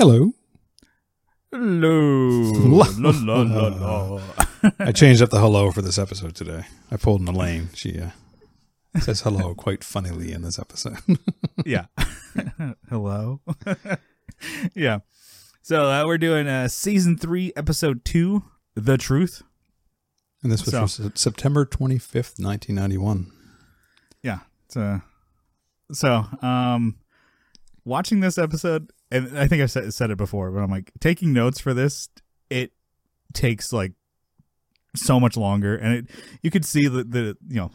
Hello. Hello. la, la, la, la. I changed up the hello for this episode today. I pulled an Elaine. She uh, says hello quite funnily in this episode. yeah. Hello. yeah. So uh, we're doing uh, season three, episode two, The Truth. and this was So- from September 25th, 1991. Yeah. So, so um, watching this episode, and I think I've said, said it before, but I'm like taking notes for this. It takes like so much longer, and it you could see the the you know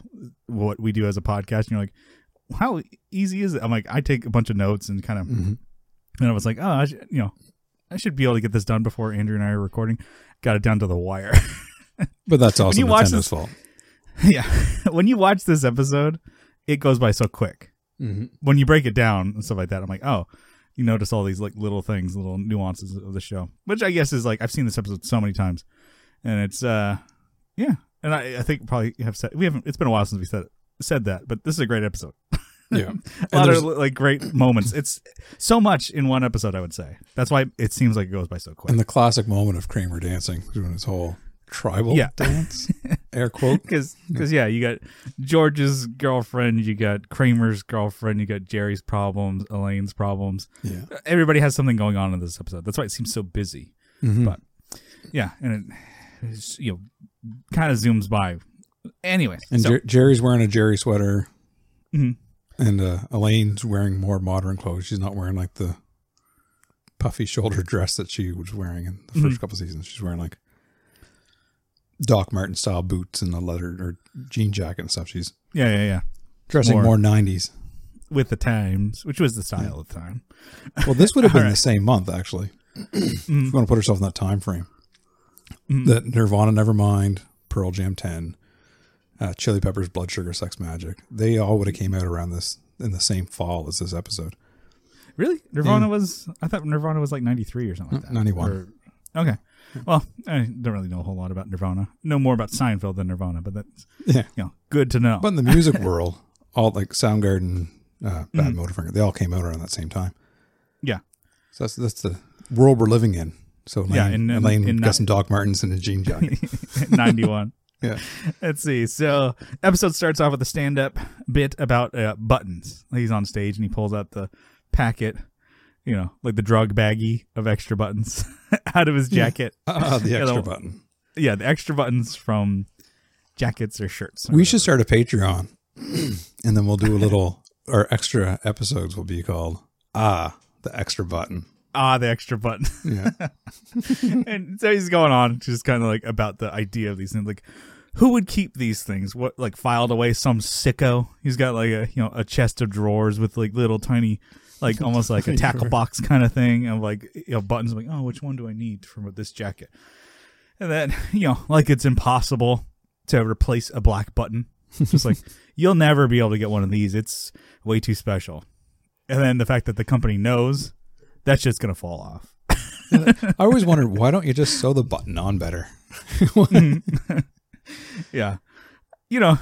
what we do as a podcast. And you're like, how easy is it? I'm like, I take a bunch of notes and kind of, Mhm. and I was like, oh, I should, you know, I should be able to get this done before Andrew and I are recording. Got it down to the wire. But that's also you watch Nintendo's this- fault. yeah, when you watch this episode, it goes by so quick. Mm-hmm. when you break it down and stuff like that, I'm like, oh, you notice all these like little things, little nuances of the show, which I guess is like I've seen this episode so many times, and it's uh, yeah, and I, I think probably have said we haven't. It's been a while since we said said that, but this is a great episode. Yeah. a lot of like great moments. It's so much in one episode. I would say that's why it seems like it goes by so quick. And the classic moment of Kramer dancing, doing his whole tribal Yeah. dance, air quote. Because, because yeah, you got George's girlfriend, you got Kramer's girlfriend, you got Jerry's problems, Elaine's problems. Yeah. Everybody has something going on in this episode. That's why it seems so busy. Mhm. But yeah, and it it's, you know kind of zooms by. Anyway, and so, Jer- Jerry's wearing a Jerry sweater, Mhm. and uh, Elaine's wearing more modern clothes. She's not wearing like the puffy shoulder dress that she was wearing in the 1st Mhm. couple seasons. She's wearing like Doc Martens style boots and a leather or jean jacket and stuff. She's yeah, yeah, yeah, dressing More- 90s. with the times, which was the style at the time. Well, this would have been All the same month actually. If you want to put herself in that time frame, mm, that Nirvana Nevermind, Pearl Jam 10, uh, Chili Peppers, Blood Sugar, Sex Magik, they all would have came out around this in the same fall as this episode. really, Nirvana was. I thought Nirvana was like ninety three or something like that. 91. Okay. Well, I don't really know a whole lot about Nirvana. Know more about Seinfeld than Nirvana, but that's Yeah. you know good to know. But in the music world, all like Soundgarden, uh, Bad Mhm. Motorfinger, they all came out around that same time. Yeah. So that's that's the world we're living in. So Elaine, Yeah, in- in- Elaine in got some Doc Martens and a jean jacket. 91. Yeah. Let's see. So, episode starts off with a stand up bit about uh, buttons. He's on stage and he pulls out the packet, you know, like the drug baggie of extra buttons out of his jacket. Ah, the extra button. Yeah, the extra buttons from jackets or shirts. or We should start a Patreon, and then we'll do a little. Our extra episodes will be called Ah, the extra button. Ah, the extra button. Yeah. and so he's going on just kind of like about the idea of these things like who would keep these things what like filed away some sicko he's got like a you know a chest of drawers with like little tiny like almost like a tackle box kind of thing of like you know buttons like oh which one do i need from this jacket? And then you know like it's impossible to replace a black button. It's just like you'll never be able to get one of these. It's way too special. And then the fact that the company knows that's just gonna fall off. I always wondered why don't you just sew the button on better? yeah. You know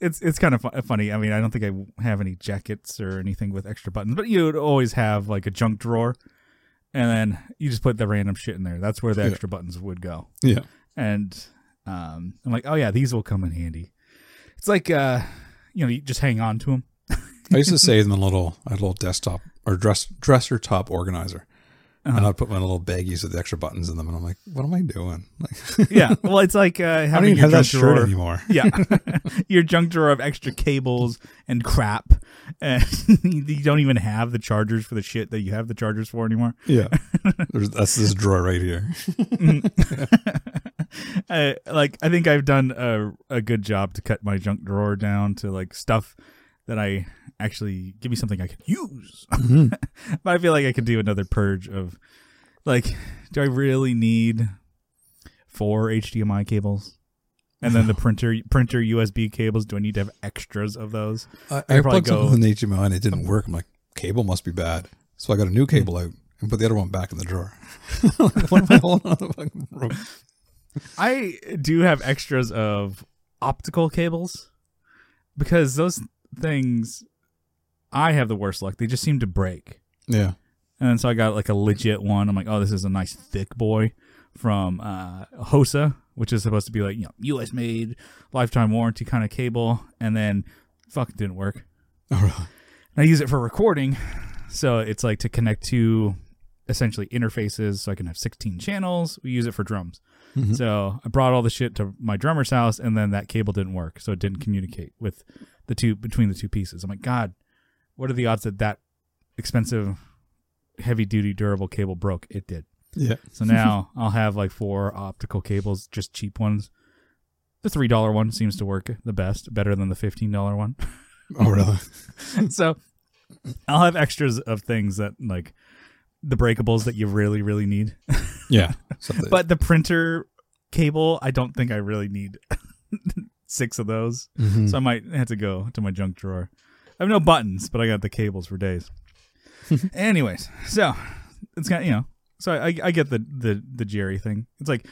it's it's kind of fu- funny i mean i don't think i have any jackets or anything with extra buttons but you would always have like a junk drawer and then you just put the random shit in there that's where the Yeah. extra buttons would go Yeah. and um i'm like oh yeah these will come in handy it's like uh you know you just hang on to them I used to save them in a little, a little desktop or dress, dresser top organizer. And Uh-huh. I'd put my little baggies with the extra buttons in them. And I'm like, what am I doing? Like, yeah well it's like uh I having even your have that junk shirt drawer anymore. yeah your junk drawer of extra cables and crap and you don't even have the chargers for the shit that you have the chargers for anymore Yeah. There's, that's this drawer right here. I, like I think I've done a a good job to cut my junk drawer down to like stuff that I actually give me something I can use. Mhm. but I feel like I could do another purge of like, do I really need four HDMI cables? And then the printer printer USB cables. Do I need to have extras of those? I, I plugged go- something in the HDMI and it didn't work. I'm like, cable must be bad. So I got a new cable out and put the other one back in the drawer. what am I holding on the fucking rope? I do have extras of optical cables because those things I have the worst luck. They just seem to break. Yeah. And so I got like a legit one. I'm like, oh, this is a nice thick boy from uh, Hosa, which is supposed to be like you know U.S. made, lifetime warranty kind of cable. And then, fuck, it didn't work. Oh, really? And I use it for recording, so it's like to connect to essentially interfaces, so I can have 16 channels. We use it for drums. Mhm. So I brought all the shit to my drummer's house, and then that cable didn't work, so it didn't communicate with the two between the two pieces. I'm like, God, what are the odds that that expensive, heavy duty, durable cable broke? It did. Yeah. So now I'll have like four optical cables, just cheap ones. The three dollar one seems to work the best, better than the fifteen dollar one. Oh, really? so I'll have extras of things that like the breakables that you really, really need. Yeah. Something. But the printer cable, I don't think I really need six of those. Mhm. So I might have to go to my junk drawer. I have no buttons, but I got the cables for days. Anyways, so it's got you know, so I I get the the the Jerry thing. It's like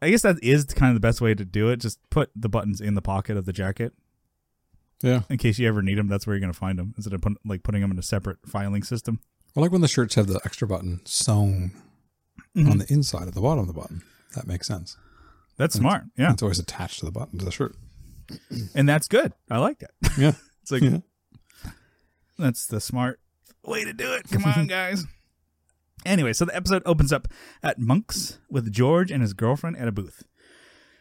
I guess that is kind of the best way to do it. Just put the buttons in the pocket of the jacket yeah. in case you ever need them. That's where you're gonna find them instead of put, like putting them in a separate filing system. I like when the shirts have the extra button sewn Mm-hmm. on the inside of the bottom of the button. That makes sense. That's smart, yeah, It's always attached to the button to the shirt. and that's good. I like that. Yeah. It's like Yeah. That's the smart way to do it. Come on, guys. Anyway, so the episode opens up at Monk's with George and his girlfriend at a booth.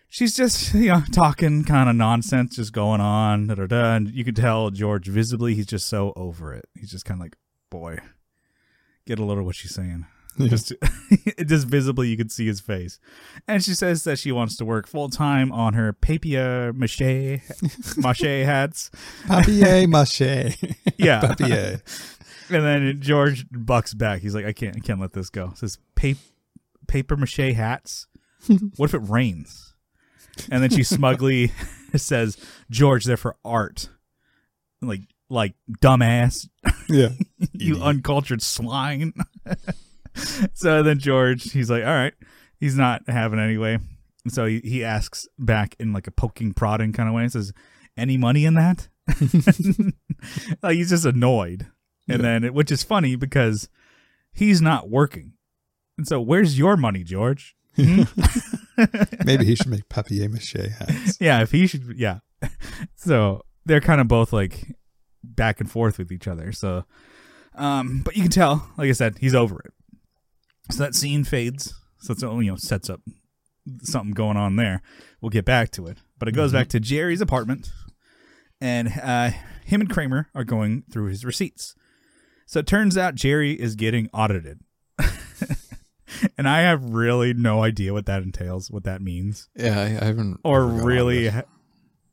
She's just, you know, talking kind of nonsense, just going on, da da da. And you can tell George visibly, he's just so over it. He's just kind of like, boy, get a little what she's saying. Just, just visibly, you could see his face. And she says that she wants to work full time on her papier mache, mache hats. Papier mache. Yeah. Papier. And then George bucks back. He's like, I can't, I can't let this go. says pa- paper mache hats. what if it rains? And then she smugly says, George, they're for art. Like, like dumbass, Yeah. you Idiot. uncultured swine. so then George, he's like, all right, he's not having it anyway. And so he, he asks back in like a poking, prodding kind of way. He says, any money in that? like he's just annoyed. And Yeah. then, which is funny because he's not working. And so, where's your money, George? Hmm? Maybe he should make papier mache hats. yeah, if he should, yeah. So they're kind of both like back and forth with each other. So, um, but you can tell, like I said, he's over it. So that scene fades. So it's you know sets up something going on there. We'll get back to it, but it goes back to Jerry's apartment, and uh, him and Kramer are going through his receipts. So it turns out Jerry is getting audited. and I have really no idea what that entails, what that means Yeah, I, I haven't. or ever got on really this.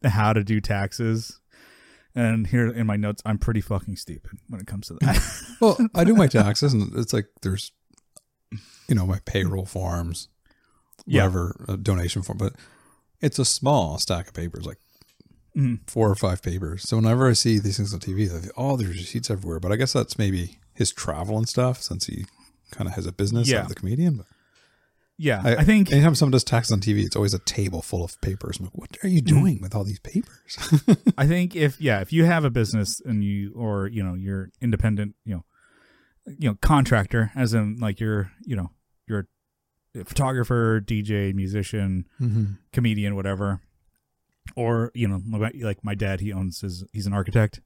h- how to do taxes. And here in my notes, I'm pretty fucking stupid when it comes to that. Well, I do my taxes, and it's like there's, you know, my payroll forms, Yeah. whatever a donation form, but it's a small stack of papers, like Mhm. four or five papers. So whenever I see these things on TV, I think, oh, there's receipts everywhere. But I guess that's maybe his travel and stuff, since he kind of has a business Yeah. of the comedian. But yeah, I, I, think anytime someone does taxes on TV, it's always a table full of papers. I'm like, what are you Mm-hmm. doing with all these papers? I think if yeah, if you have a business and you or you know you're independent, you know, you know contractor, as in like you're you know you're a photographer, DJ, musician, mm-hmm. comedian, whatever, or you know like my dad, he owns his he's an architect,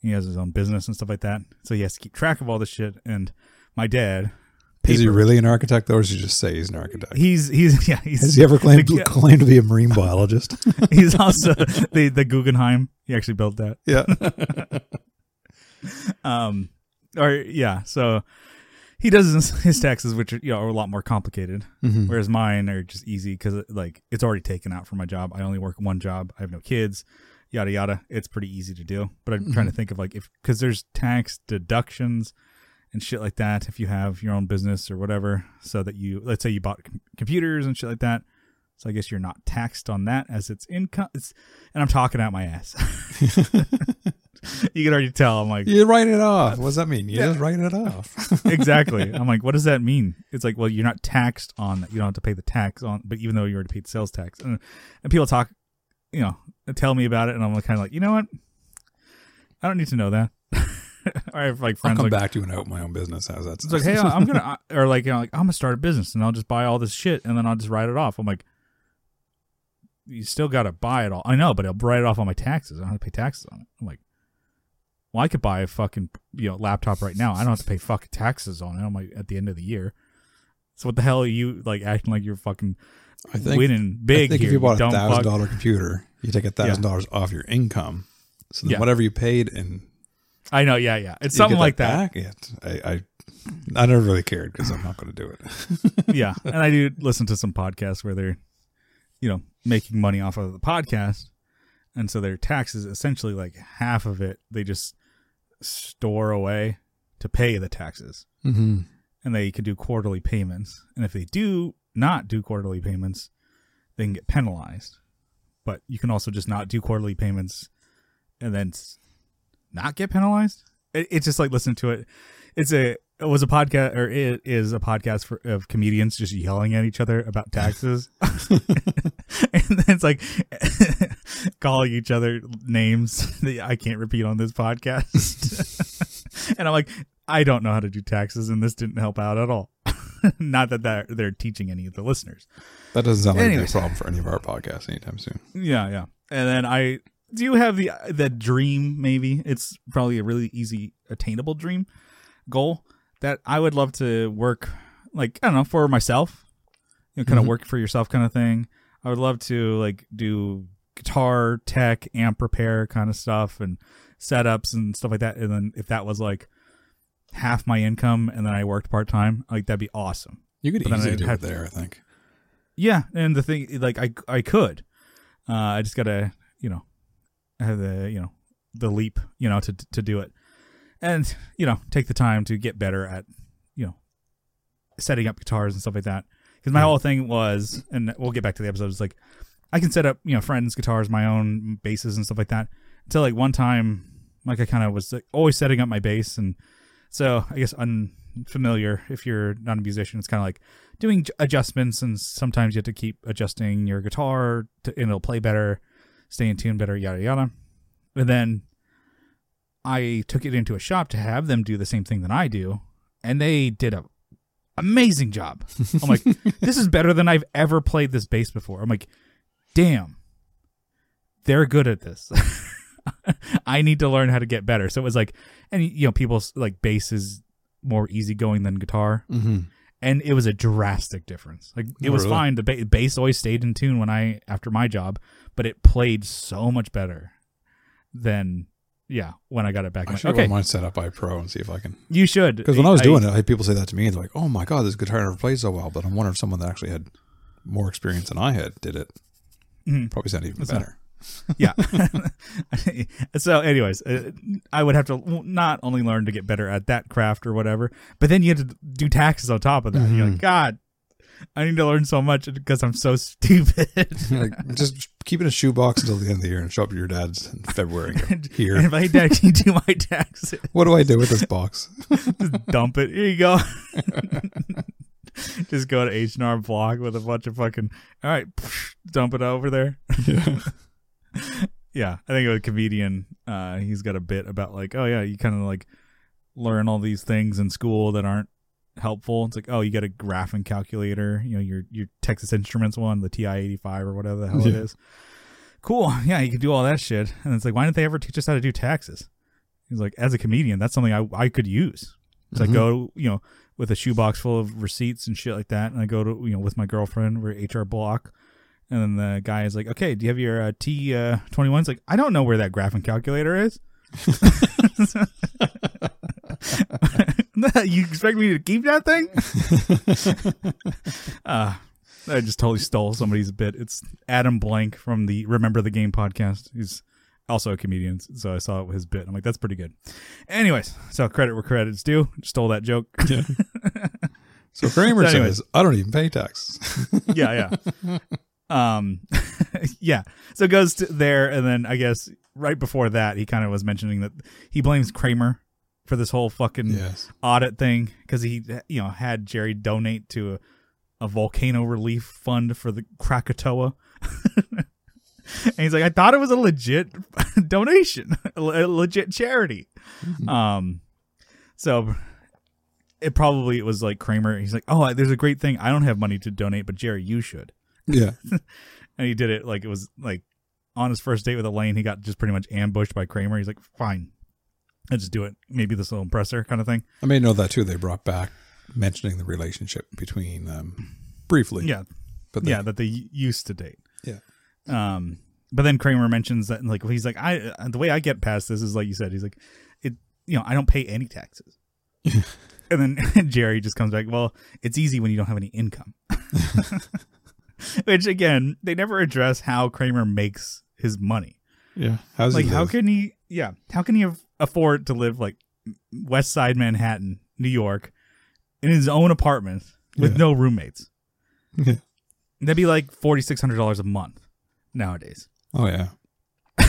he has his own business and stuff like that, so he has to keep track of all this shit. And my dad, Is he really an architect, though, or does he just say he's an architect? He's he's yeah he's Has he ever claimed, the- claimed to be a marine biologist? he's also the the Guggenheim. He actually built that. yeah. Um, or yeah, so he does his, his taxes, which are, you know are a lot more complicated, Mhm. whereas mine are just easy because like it's already taken out from my job. I only work one job. I have no kids. Yada yada. It's pretty easy to do. But I'm trying to think of like if because there's tax deductions and shit like that if you have your own business or whatever. So that you let's say you bought com- computers and shit like that. So I guess you're not taxed on that as it's income. It's and I'm talking out my ass. you can already tell. I'm like You write it off. What does that mean? You Yeah. just write it off. exactly. I'm like, what does that mean? It's like, well, you're not taxed on that. You don't have to pay the tax on, but even though you already paid sales tax, and, and people talk, you know, tell me about it, and I'm kind of like, you know what? I don't need to know that. I have like friends. I'll friends come like, back to you and open my own business. How's that? it's like, hey, I'm gonna, or like, you know, like I'm gonna start a business and I'll just buy all this shit and then I'll just write it off. I'm like, you still gotta buy it all. I know, but I'll write it off on my taxes. I don't have to pay taxes on it. I'm like, well, I could buy a fucking you know laptop right now. I don't have to pay fucking taxes on it. I'm like at the end of the year. So what the hell are you like acting like you're fucking I think winning big I think here? if you bought a thousand dollar computer, you take a thousand dollars off your income. So then Yeah. whatever you paid and I know, yeah, yeah. It's something like that. Back, it, I, I I never really cared because I'm not going to do it. yeah, and I do listen to some podcasts where they're, you know, making money off of the podcast, and so their taxes essentially like half of it they just store away to pay the taxes, mm-hmm. and they can do quarterly payments, and if they do not do quarterly payments, they can get penalized. But you can also just not do quarterly payments, and then not get penalized. It, it's just like listening to it. It's a it was a podcast or it is a podcast for, of comedians just yelling at each other about taxes, and then it's like calling each other names that I can't repeat on this podcast. and I'm like, I don't know how to do taxes, and this didn't help out at all. Not that they're, they're teaching any of the listeners. That doesn't sound like a Anyways. problem for any of our podcasts anytime soon. Yeah, yeah. And then I do you have the the dream. Maybe it's probably a really easy attainable dream goal that I would love to work like I don't know for myself. You know, kind of Mhm. work for yourself kind of thing. I would love to like do guitar tech, amp repair kind of stuff and setups and stuff like that. And then if that was like half my income and then I worked part time, like that'd be awesome. You could But easily do it there, I think. Yeah, and the thing, like, I I could, uh, I just gotta, you know, have the you know the leap, you know, to to do it, and you know, take the time to get better at, you know, setting up guitars and stuff like that. Because my Yeah. whole thing was, and we'll get back to the episode. Is like, I can set up, you know, friends' guitars, my own basses and stuff like that. Until like one time, like I kind of was like, always setting up my bass, and so I guess unfamiliar if you're not a musician, it's kind of like doing adjustments and sometimes you have to keep adjusting your guitar to, and it'll play better stay in tune better yada yada and then i took it into a shop to have them do the same thing that i do and they did a amazing job i'm like this is better than i've ever played this bass before i'm like damn they're good at this i need to learn how to get better so it was like and you know people's like bass is more easygoing than guitar Mm-hmm. and it was a drastic difference. Like it Oh, was really? fine. The ba- bass always stayed in tune when I after my job, but it played so much better than yeah when I got it back. I like, should okay, mine set up by pro and see if I can. you should Because when I was doing it, I had people say that to me. They're like, "Oh my god, this guitar never plays so well." But I'm wondering if someone that actually had more experience than I had did it. Mhm. Probably sound even That's better. yeah. so, anyways, uh, I would have to not only learn to get better at that craft or whatever, but then you have to do taxes on top of that. You're like, Mhm. God, I need to learn so much because I'm so stupid. like just keep it in a shoebox until the end of the year and show up to your dad's in February. And go, Here, And if I dad can you do my taxes, what do I do with this box? just dump it. Here you go. just go to H and R Block with a bunch of fucking. All right, dump it over there. yeah. yeah, I think of a comedian. Uh, he's got a bit about like, oh yeah, you kind of like learn all these things in school that aren't helpful. It's like, oh, you got a graphing calculator. You know, your your Texas Instruments one, the TI eighty five or whatever the hell it Yeah. is. Cool. Yeah, you can do all that shit. And it's like, why didn't they ever teach us how to do taxes? He's like, as a comedian, that's something I I could use. So I Mhm. go, you know, with a shoebox full of receipts and shit like that, and I go to, you know, with my girlfriend, we're HR block, and then the guy is like, "Okay, do you have your uh, T uh, twenty one?" It's like, I don't know where that graphing calculator is. you expect me to keep that thing? uh, I just totally stole somebody's bit. It's Adam Blank from the Remember the Game podcast. He's also a comedian, so I saw his bit. I'm like, that's pretty good. Anyways, so credit where credit's due. Stole that joke. Yeah. So Kramer So anyways. says, "I don't even pay taxes." yeah, yeah. Um, yeah. So it goes to there, and then I guess right before that, he kind of was mentioning that he blames Kramer for this whole fucking yes. audit thing because he, you know, had Jerry donate to a, a volcano relief fund for the Krakatoa. and he's like, I thought it was a legit donation, a legit charity. Um, so it probably it was like Kramer. He's like, oh, there's a great thing. I don't have money to donate, but Jerry, you should. Yeah. And he did it like it was like on his first date with Elaine. He got just pretty much ambushed by Kramer. He's like, fine, I just do it. Maybe this will impress her, kind of thing. I may know that too. They brought back mentioning the relationship between them briefly. Yeah, But they, yeah, that they used to date. Yeah. Um, but then Kramer mentions that like he's like I uh, the way I get past this is like you said he's like it you know I don't pay any taxes. and then Jerry just comes back. Well, it's easy when you don't have any income. Which again, they never address how Kramer makes his money. Yeah. How's like he how live? can he? Yeah, how can he afford to live like West Side Manhattan, New York, in his own apartment with Yeah. no roommates? Yeah. That'd be like forty six hundred dollars a month nowadays Oh yeah.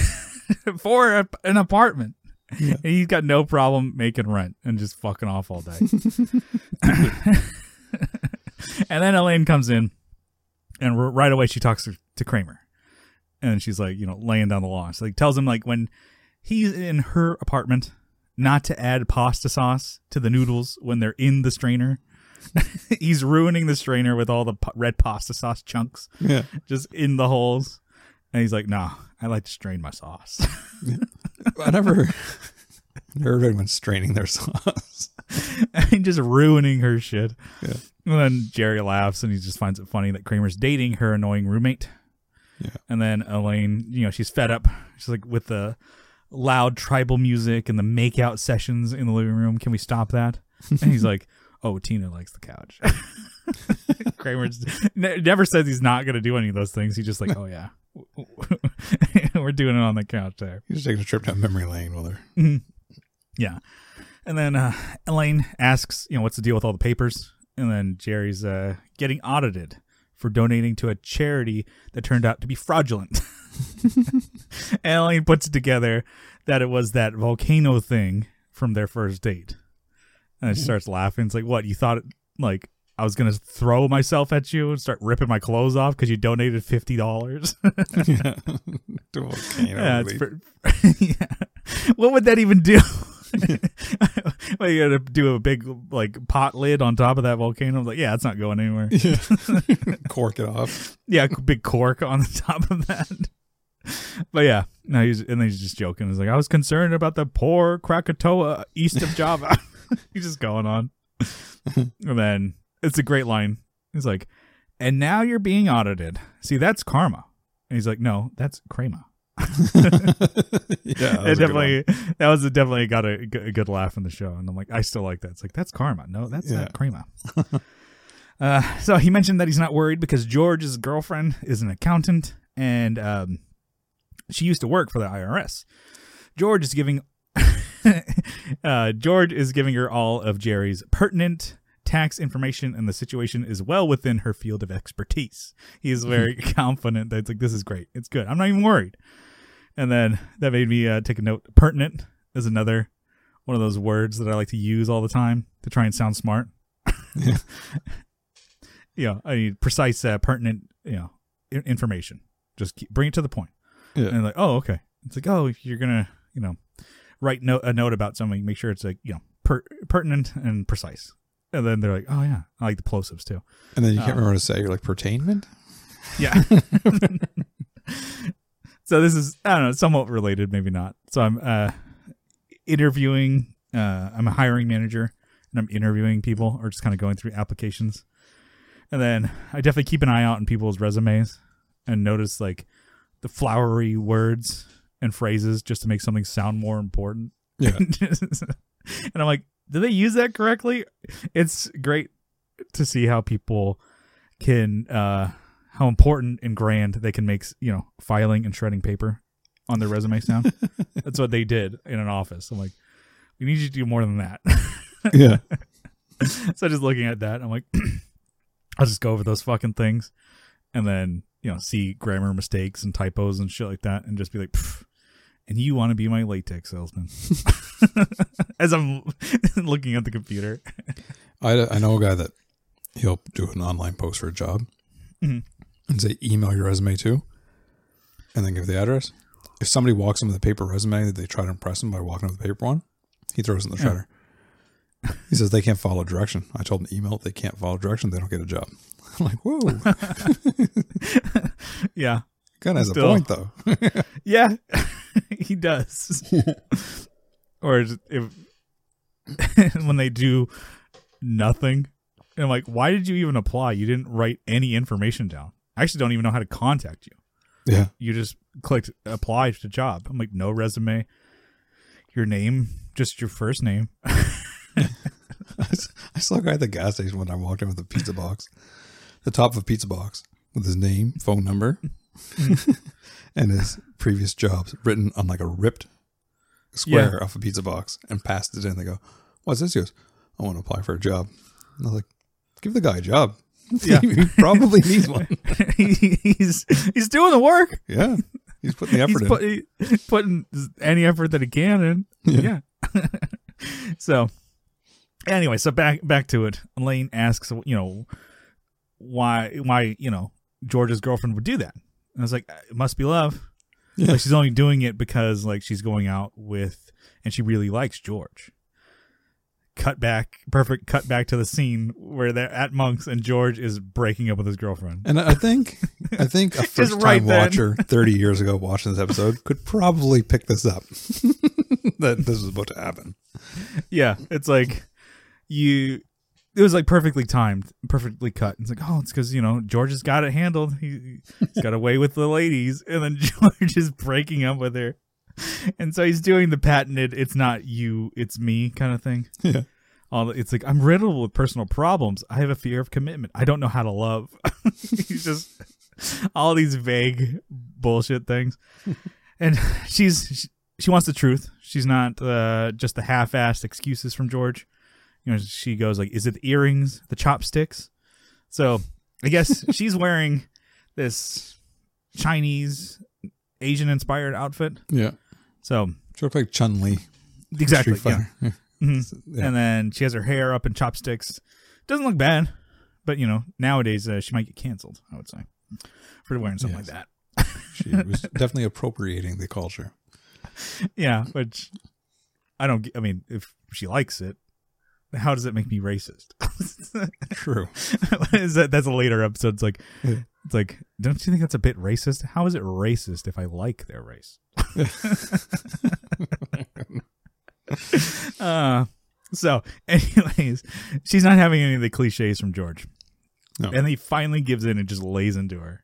for a, an apartment. Yeah. And he's got no problem making rent and just fucking off all day. and then Elaine comes in, and r- right away she talks to, to Kramer, and she's like, you know, laying down the law. So like tells him like when he's in her apartment, not to add pasta sauce to the noodles when they're in the strainer. he's ruining the strainer with all the red pasta sauce chunks Yeah. just in the holes. And he's like, "Nah, I like to strain my sauce." I never never heard anyone straining their sauce. and just ruining her shit. Yeah. And then Jerry laughs and he just finds it funny that Kramer's dating her annoying roommate. Yeah. And then Elaine, you know, she's fed up. She's like, with the loud tribal music and the makeout sessions in the living room, can we stop that? And he's like, oh, Tina likes the couch. Kramer ne- never says he's not going to do any of those things. He's just like, oh, yeah. We're doing it on the couch there. He's taking a trip down memory lane with her. Yeah. And then uh, Elaine asks, you know, what's the deal with all the papers? And then Jerry's uh, getting audited for donating to a charity that turned out to be fraudulent. and Elaine puts it together that it was that volcano thing from their first date. And she mm-hmm. starts laughing. It's like, what? You thought, like, I was going to throw myself at you and start ripping my clothes off because you donated $50? yeah. To volcano yeah. What would that even do? well, you got to do a big like pot lid on top of that volcano. I'm Like, yeah, it's not going anywhere. cork it off. yeah, big cork on the top of that. But yeah, no, he's and then he's just joking. He's like, I was concerned about the poor Krakatoa east of Java. he's just going on, and then it's a great line. He's like, and now you're being audited. See, that's karma. And he's like, no, that's Kramer. yeah. it was a good one. definitely that was definitely got a, a good laugh in the show, and I'm like, I still like that. It's like that's karma. No, that's Yeah. not karma. uh, so he mentioned that he's not worried because George's girlfriend is an accountant, and um, she used to work for the IRS. George is giving uh, George is giving her all of Jerry's pertinent tax information, and the situation is well within her field of expertise. He is very confident that it's like this is great. It's good. I'm not even worried. And then that made me uh, take a note. Pertinent is another one of those words that I like to use all the time to try and sound smart. Yeah. yeah, I need precise, uh, pertinent, you know, I- information. Just keep, bring it to the point. Yeah. And like, oh, okay. It's like, oh, you're gonna, you know, write no- a note about something, make sure it's like, you know, per- pertinent and precise. And then they're like, oh yeah, I like the plosives too. And then you can't Uh, remember what to say. You're like pertainment. Yeah. so this is I don't know, somewhat related, maybe not. So I'm uh interviewing uh I'm a hiring manager and I'm interviewing people or just kind of going through applications. And then I definitely keep an eye out on people's resumes and notice like the flowery words and phrases just to make something sound more important. Yeah. and I'm like, do they use that correctly? It's great to see how people can uh how important and grand they can make you know filing and shredding paper on their resume sound. That's what they did in an office. I'm like, we need you to do more than that. yeah. so just looking at that, I'm like, I'll just go over those fucking things, and then you know see grammar mistakes and typos and shit like that, and just be like, "Pff, and you want to be my latex salesman? As I'm looking at the computer. I, I know a guy that he'll do an online post for a job Mhm. And say email your resume to, and then give the address. If somebody walks in with a paper resume, that they try to impress him by walking with a paper one. He throws it in the shredder. He says they can't follow direction. I told him to email if they can't follow direction, they don't get a job. I'm like, whoa, Yeah. kind of has a point though. Yeah, he does. or if when they do nothing, and I'm like, why did you even apply? You didn't write any information down. I actually don't even know how to contact you. yeah, You just clicked apply to job. I'm like, no resume, your name, just your first name. I saw a guy at the gas station when I walked in with a pizza box, the top of a pizza box with his name, phone number, mm-hmm. and his previous jobs written on like a ripped square off a pizza box and passed it in. They go, What's this? He goes, I want to apply for a job. And I was like, Give the guy a job. Yeah. he probably needs one. He- he's he's doing the work. Yeah. He's putting the effort He's in. he- putting any effort that he can in. Yeah. Yeah. so anyway, so back back to it. Elaine asks, you know, why why you know George's girlfriend would do that. And I was like, it must be love. Yeah. Like she's only doing it because like she's going out with and she really likes George. Cut back, perfect cut back to the scene where they're at Monk's and George is breaking up with his girlfriend. And I think I think a first time right watcher 30 years ago watching this episode could probably pick this up that this was about to happen. Yeah, it's like you. It was like perfectly timed, perfectly cut. It's like, oh, it's because you know George has got it handled. He, he's got away with the ladies, and then George is breaking up with her, and so he's doing the patented "it's not you, it's me" kind of thing. Yeah. All the- it's like I'm riddled with personal problems. I have a fear of commitment. I don't know how to love. he's just all these vague bullshit things, and she's she, she wants the truth. She's not uh, just the half-assed excuses from George. You know, she goes like, "Is it the earrings, the chopsticks?" So I guess she's wearing this Chinese, Asian-inspired outfit. Yeah. So She looked like Chun Li. exactly, yeah. Fighter. Mhm. Yeah. And then she has her hair up in chopsticks. Doesn't look bad, but you know, nowadays uh, she might get canceled. I would say for wearing something Yes. like that. She was definitely appropriating the culture. Yeah, which I don't. I mean, if she likes it, how does it make me racist? True. is that that's a later episode? It's like, Yeah. it's like, don't you think that's a bit racist? How is it racist if I like their race? uh, so, anyways, she's not having any of the cliches from George, No. and he finally gives in and just lays into her.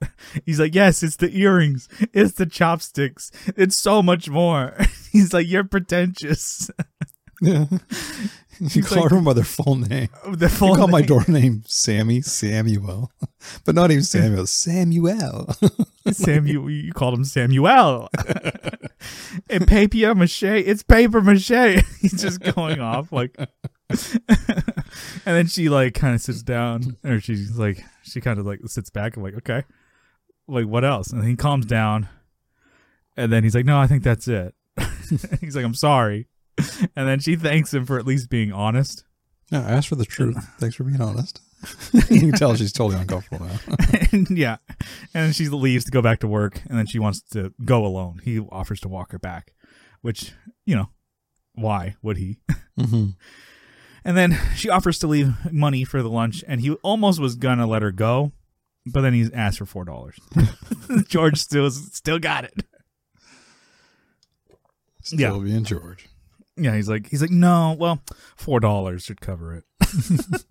He's like, yes, it's the earrings, it's the chopsticks, it's so much more. He's like, you're pretentious. Yeah. You call like- them by their full name. the You full call my door name Sammy Samuel, but not even Samuel. Samuel. Samuel, you called him Samuel. and papier mache, it's paper mache. He's just going off like, and then she like kind of sits down, or she's like, she kind of like sits back and like, okay, like what else? And he calms down, and then he's like, no, I think that's it. he's like, I'm sorry, and then she thanks him for at least being honest. No, I asked for the truth. Thanks for being honest. you can tell she's totally uncomfortable now. and yeah, and then she leaves to go back to work, and then she wants to go alone. He offers to walk her back, which you know, why would he? mm-hmm. And then she offers to leave money for the lunch, and he almost was gonna let her go, but then he asked for four dollars. George still still got it. Still Yeah. being George. Yeah, he's like he's like no, well, four dollars should cover it.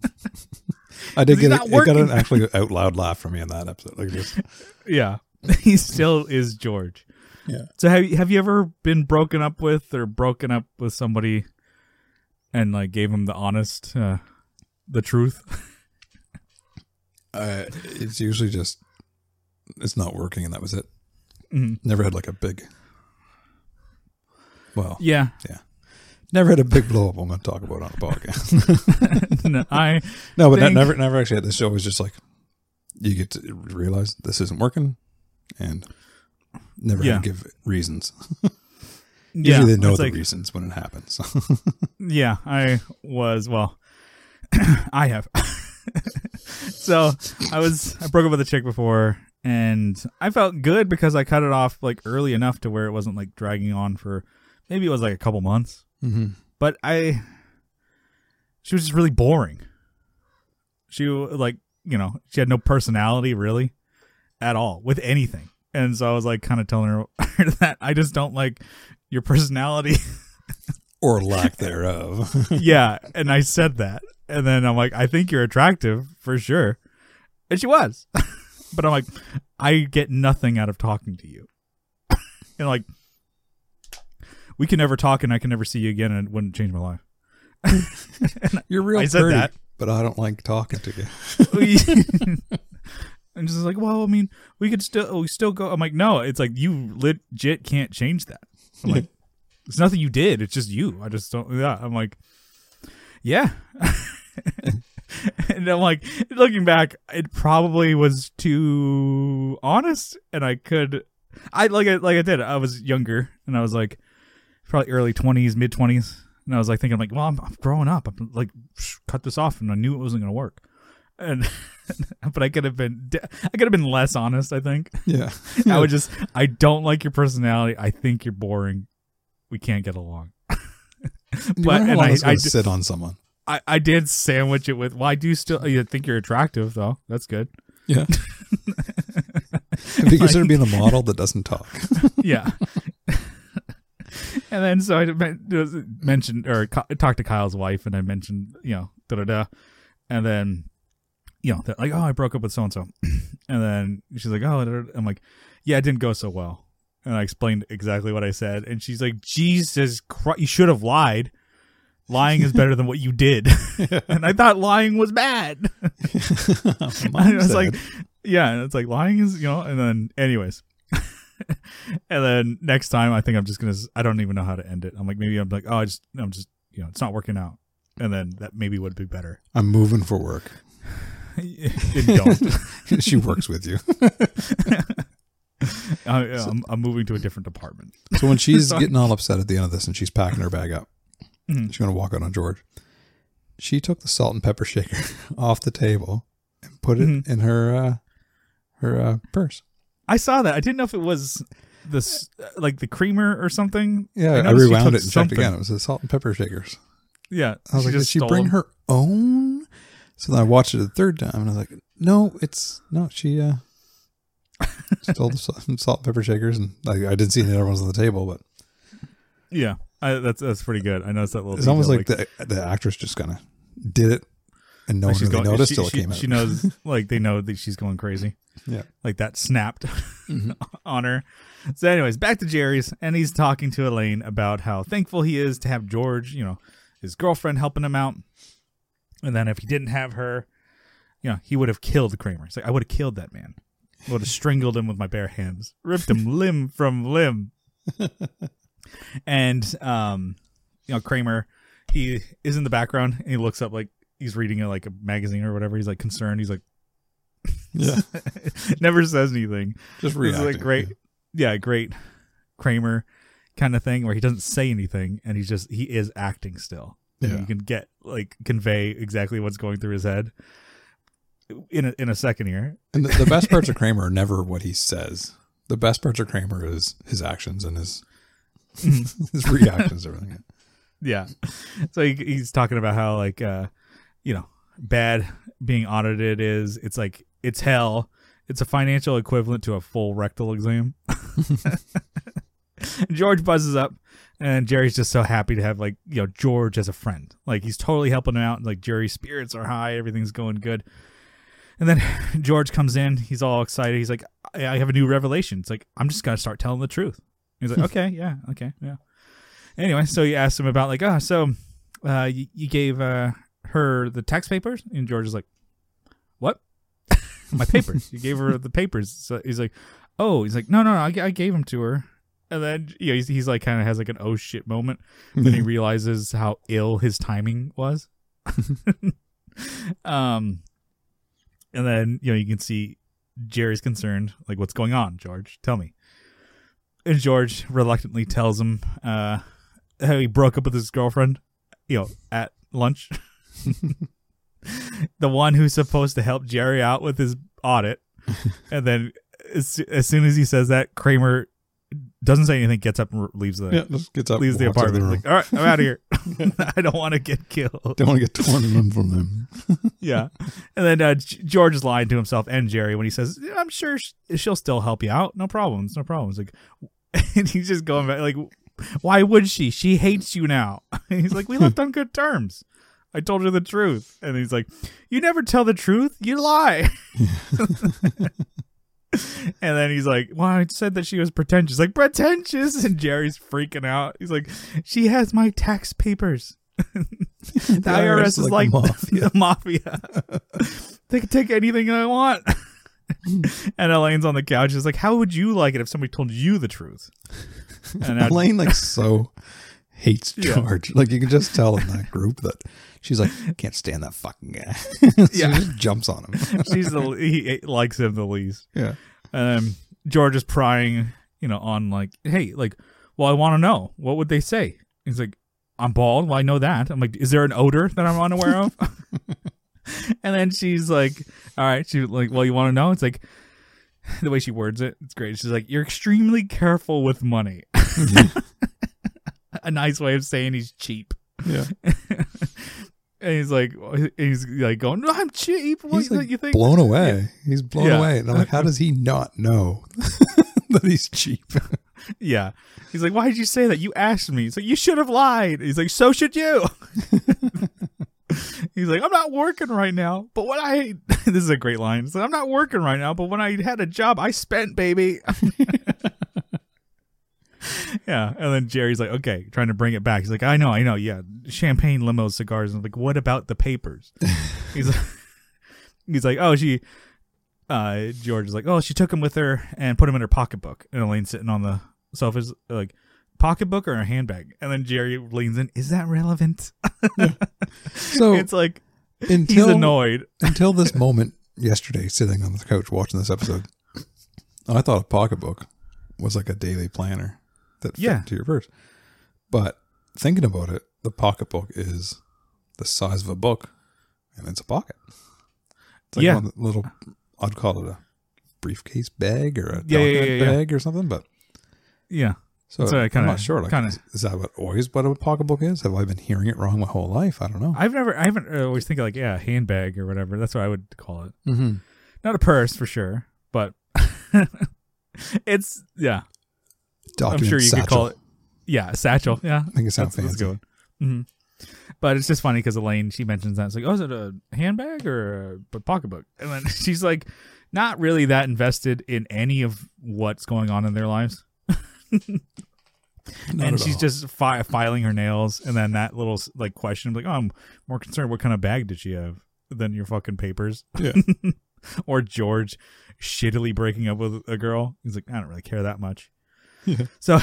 I did get it. It got an actually out loud laugh from me in that episode. Like just, Yeah, he still is George. yeah. So have you, have you ever been broken up with or broken up with somebody and like gave him the honest uh, the truth? Uh, it's usually just it's not working, and that was it. Mhm. Never had like a big. Well, yeah, Yeah. Never had a big blow up. I'm going to talk about on a podcast. no, I no, but Think- never, never actually had this show. It Was just like you get to realize this isn't working, and never Yeah. give reasons. yeah, Usually they know the like- reasons when it happens. Yeah, I was well. I have. so I was I broke up with a chick before, and I felt good because I cut it off like early enough to where it wasn't like dragging on for maybe it was like a couple months. Mm-hmm. but I she was just really boring. She like you know she had no personality really at all with anything, and so I was like kind of telling her that I just don't like your personality. Or lack thereof. yeah, and I said that, and then I'm like, I think you're attractive for sure, and she was, but I'm like, I get nothing out of talking to you, and like. We can never talk, and I can never see you again, and it wouldn't change my life. You're real I said pretty, that. but I don't like talking to you. and just like, well, I mean, we could still we still go. I'm like, no, it's like you legit can't change that. I'm like, it's nothing you did. It's just you. I just don't. Yeah, I'm like, yeah. and I'm like, looking back, it probably was too honest, and I could, I like it like I did. I was younger, and I was like, probably early twenties, mid twenties, and I was like thinking like, well, I'm, I'm growing up. I'm like, cut this off, and I knew it wasn't gonna work, and but I could have been, I could have been less honest. I think yeah. I would just, I don't like your personality. I think you're boring. We can't get along. But and I, I, d- sit on someone. I, I did sandwich it with. Well, I do still. You think you're attractive though? That's good. Yeah. Have you considered being a model that doesn't talk? yeah. and then so I mentioned or talked to Kyle's wife, and I mentioned you know da da da, and then you know they're like oh I broke up with so and so, and then she's like oh. I'm like yeah it didn't go so well, and I explained exactly what I said, and she's like Jesus Christ you should have lied. Lying is better than what you did, and I thought lying was bad. I was like, yeah, and it's like lying is, you know, and then, anyways. and then next time, I think I'm just going to, I don't even know how to end it. I'm like, maybe I'm like, oh, I just, I'm just, you know, it's not working out. And then that maybe would be better. I'm moving for work. don't. she works with you. I, I'm, I'm moving to a different department. So when she's getting all upset at the end of this and she's packing her bag up, Mhm. she's going to walk out on George. She took the salt and pepper shaker off the table and put it Mhm. in her uh, her uh, purse. I saw that. I didn't know if it was this, like the creamer or something. Yeah, I, she rewound it and checked again. It was the salt and pepper shakers. Yeah. I was like, did she bring them. her own? So then I watched it a third time and I was like, no, it's no, she uh stole the salt, salt and pepper shakers and like I didn't see any other ones on the table, but Yeah. I, that's that's pretty good. I noticed that little. it's almost detail, like, the the actress just kind of did it and no like one really going- noticed she, till it she- came out. She knows, like they know that she's going crazy. Yeah. like that snapped Mhm. on her. So, anyways, back to Jerry's, and he's talking to Elaine about how thankful he is to have George, you know, his girlfriend helping him out, and then if he didn't have her, you know, he would have killed Kramer. It's like I would have killed that man. I would have strangled him with my bare hands, ripped him limb from limb. and um, you know, Kramer, he is in the background. And he looks up like he's reading a, like a magazine or whatever. He's like concerned. He's like yeah, never says anything. just It's reacting. like great, yeah, great Kramer kind of thing where he doesn't say anything and he's just he is acting still. Yeah. You can get like convey exactly what's going through his head in a, in a second here. And the, the best parts of Kramer are never what he says. The best parts of Kramer is his actions and his his reactions everything. Yeah. So he, he's talking about how like uh you know bad being audited is it's like it's hell. It's a financial equivalent to a full rectal exam. George buzzes up and Jerry's just so happy to have like, you know, George as a friend. Like he's totally helping him out. Like Jerry's spirits are high, everything's going good. And then George comes in, he's all excited. He's like, I I have a new revelation. It's like, I'm just gonna start telling the truth. He's like, Okay, yeah, okay, yeah. Anyway, so he asked him about like, oh, so uh you, you gave uh her the tax papers? And George is like, What? My papers. you gave her the papers. So he's like, Oh, he's like, No, no, no, I, I gave them to her. And then you know, he's, he's like kind of has like an oh shit moment. Then he realizes how ill his timing was. um, and then you know you can see Jerry's concerned, like what's going on, George? Tell me. And George reluctantly tells him uh, how he broke up with his girlfriend, you know, at lunch. the one who's supposed to help Jerry out with his audit, and then as, as soon as he says that, Kramer doesn't say anything. Gets up and leaves the Yeah, gets up, leaves the walks out of apartment. room. like, all right, I'm out of here. I don't want to get killed. Don't want to get torn limb from them. yeah. And then uh, George is lying to himself and Jerry when he says, "I'm sure sh- she'll still help you out. No problems. No problems." Like, and he's just going back like, "Why would she? She hates you now." he's like, "We left on good terms." I told her the truth, and he's like, "You never tell the truth. You lie." and then he's like, "Well, I said that she was pretentious." Like pretentious, and Jerry's freaking out. He's like, "She has my tax papers." the IRS is like, the the mafia. they can take anything I want. and Elaine's on the couch. She's like, "How would you like it if somebody told you the truth?" And Elaine like so hates Yeah. George. Like you can just tell in that group that she's like, can't stand that fucking guy. so Yeah. she just jumps on him. she's the he likes him the least. Yeah. Um, George is prying, you know, on like, "Hey, like, well, I want to know what would they say." He's like, "I'm bald. Well, I know that." I'm like, "Is there an odor that I'm unaware of?" and then she's like, "All right." She's like, "Well, you want to know?" It's like the way she words it. It's great. She's like, "You're extremely careful with money." a nice way of saying he's cheap. Yeah. And he's like, oh, he's like going, "No, I'm cheap." What He's like you think? blown away. He's blown Yeah. away. And I'm like, how does he not know that he's cheap? Yeah. He's like, why did you say that? You asked me. He's like, you should have lied. He's like, so should you. He's like, I'm not working right now, but when I, this is a great line. Like, I'm not working right now, but when I had a job, I spent, baby. yeah. And then Jerry's like, okay, trying to bring it back. He's like, I know, I know. Yeah. Champagne, limos, cigars. And I'm like, what about the papers? he's like, he's like, oh, she, uh, George is like, oh, she took him with her and put him in her pocketbook. And Elaine's sitting on the sofa's like, pocketbook or a handbag? And then Jerry leans in, is that relevant? So it's like, he's annoyed. until this moment yesterday, sitting on the couch watching this episode, I thought a pocketbook was like a daily planner that fit Yeah. into your purse. But thinking about it, the pocketbook is the size of a book, and it's a pocket. It's like Yeah. one little. I'd call it a briefcase bag or a Yeah, yeah, document yeah, yeah. bag or something. But Yeah. so So I I'm kinda- not sure. Like, kinda- is, is that what always what a pocketbook is? Have I been hearing it wrong my whole life? I don't know. I've never, I haven't uh, always think like, yeah, handbag or whatever. That's what I would call it. mm-hmm. Not a purse for sure, but it's, yeah. Document I'm sure you satchel. could call it, yeah, a satchel. Yeah. I think it sounds That's, that's fancy. good. hmm But it's just funny because Elaine she mentions that it's like, oh, is it a handbag or a pocketbook? And then she's like, not really that invested in any of what's going on in their lives, Not and she's all. just fi- filing her nails. And then that little like question, like, oh, I'm more concerned what kind of bag did she have than your fucking papers, yeah. or George shittily breaking up with a girl. He's like, I don't really care that much. Yeah. So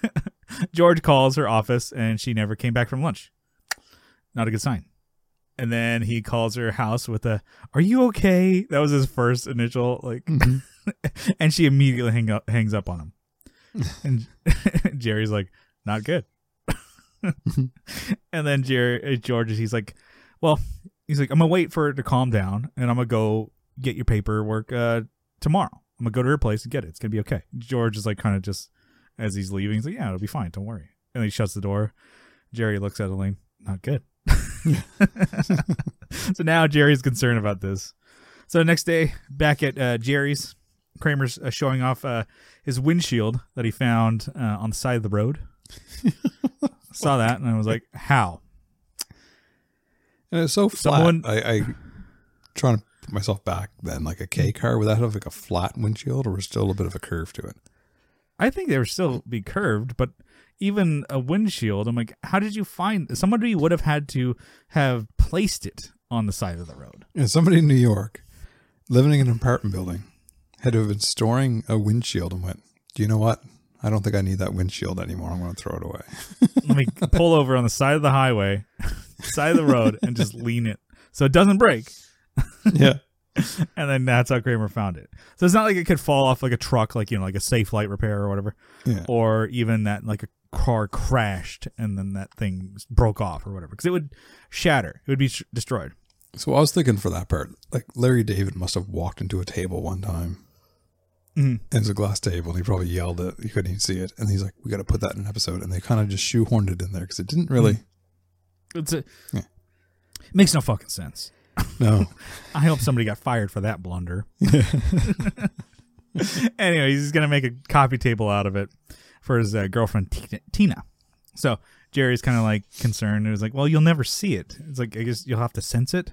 George calls her office and she never came back from lunch. Not a good sign. And then he calls her house with a "Are you okay?" That was his first initial like, Mhm. and she immediately hang up, hangs up on him. And Jerry's like, "Not good." and then Jerry uh, George is he's like, "Well, he's like, I'm gonna wait for it to calm down, and I'm gonna go get your paperwork uh, tomorrow. I'm gonna go to her place and get it. It's gonna be okay." George is like, kind of just as he's leaving, he's like, "Yeah, it'll be fine. Don't worry." And he shuts the door. Jerry looks at Elaine. Not good. so now Jerry's concerned about this. So the next day, back at uh, Jerry's, Kramer's uh, showing off uh, his windshield that he found uh, on the side of the road. Saw that and I was like, "How?" And it's so flat. Someone- I, I trying to put myself back then, like a K car, would that have like a flat windshield or was still a bit of a curve to it? I think they would still be curved, but even a windshield, I'm like, how did you find somebody would have had to have placed it on the side of the road? And somebody in New York living in an apartment building had to have been storing a windshield and went, Do you know what? I don't think I need that windshield anymore. I'm going to throw it away. Let me pull over on the side of the highway, side of the road, and just lean it so it doesn't break. Yeah. And then that's how Kramer found it. So it's not like it could fall off like a truck, like you know, like a safe light repair or whatever, Yeah. or even that like a car crashed and then that thing broke off or whatever, because it would shatter. It would be sh- destroyed. So I was thinking for that part, like Larry David must have walked into a table one time Mhm. And it's a glass table, and he probably yelled it. You couldn't even see it. And he's like, "We got to put that in an episode." And they kind of just shoehorned it in there because it didn't really. It's a, Yeah. it makes no fucking sense. No, I hope somebody got fired for that blunder. anyway, he's gonna make a coffee table out of it for his uh, girlfriend Tina- Tina. So Jerry's kind of like concerned. It was like, well, you'll never see it. It's like I guess you'll have to sense it,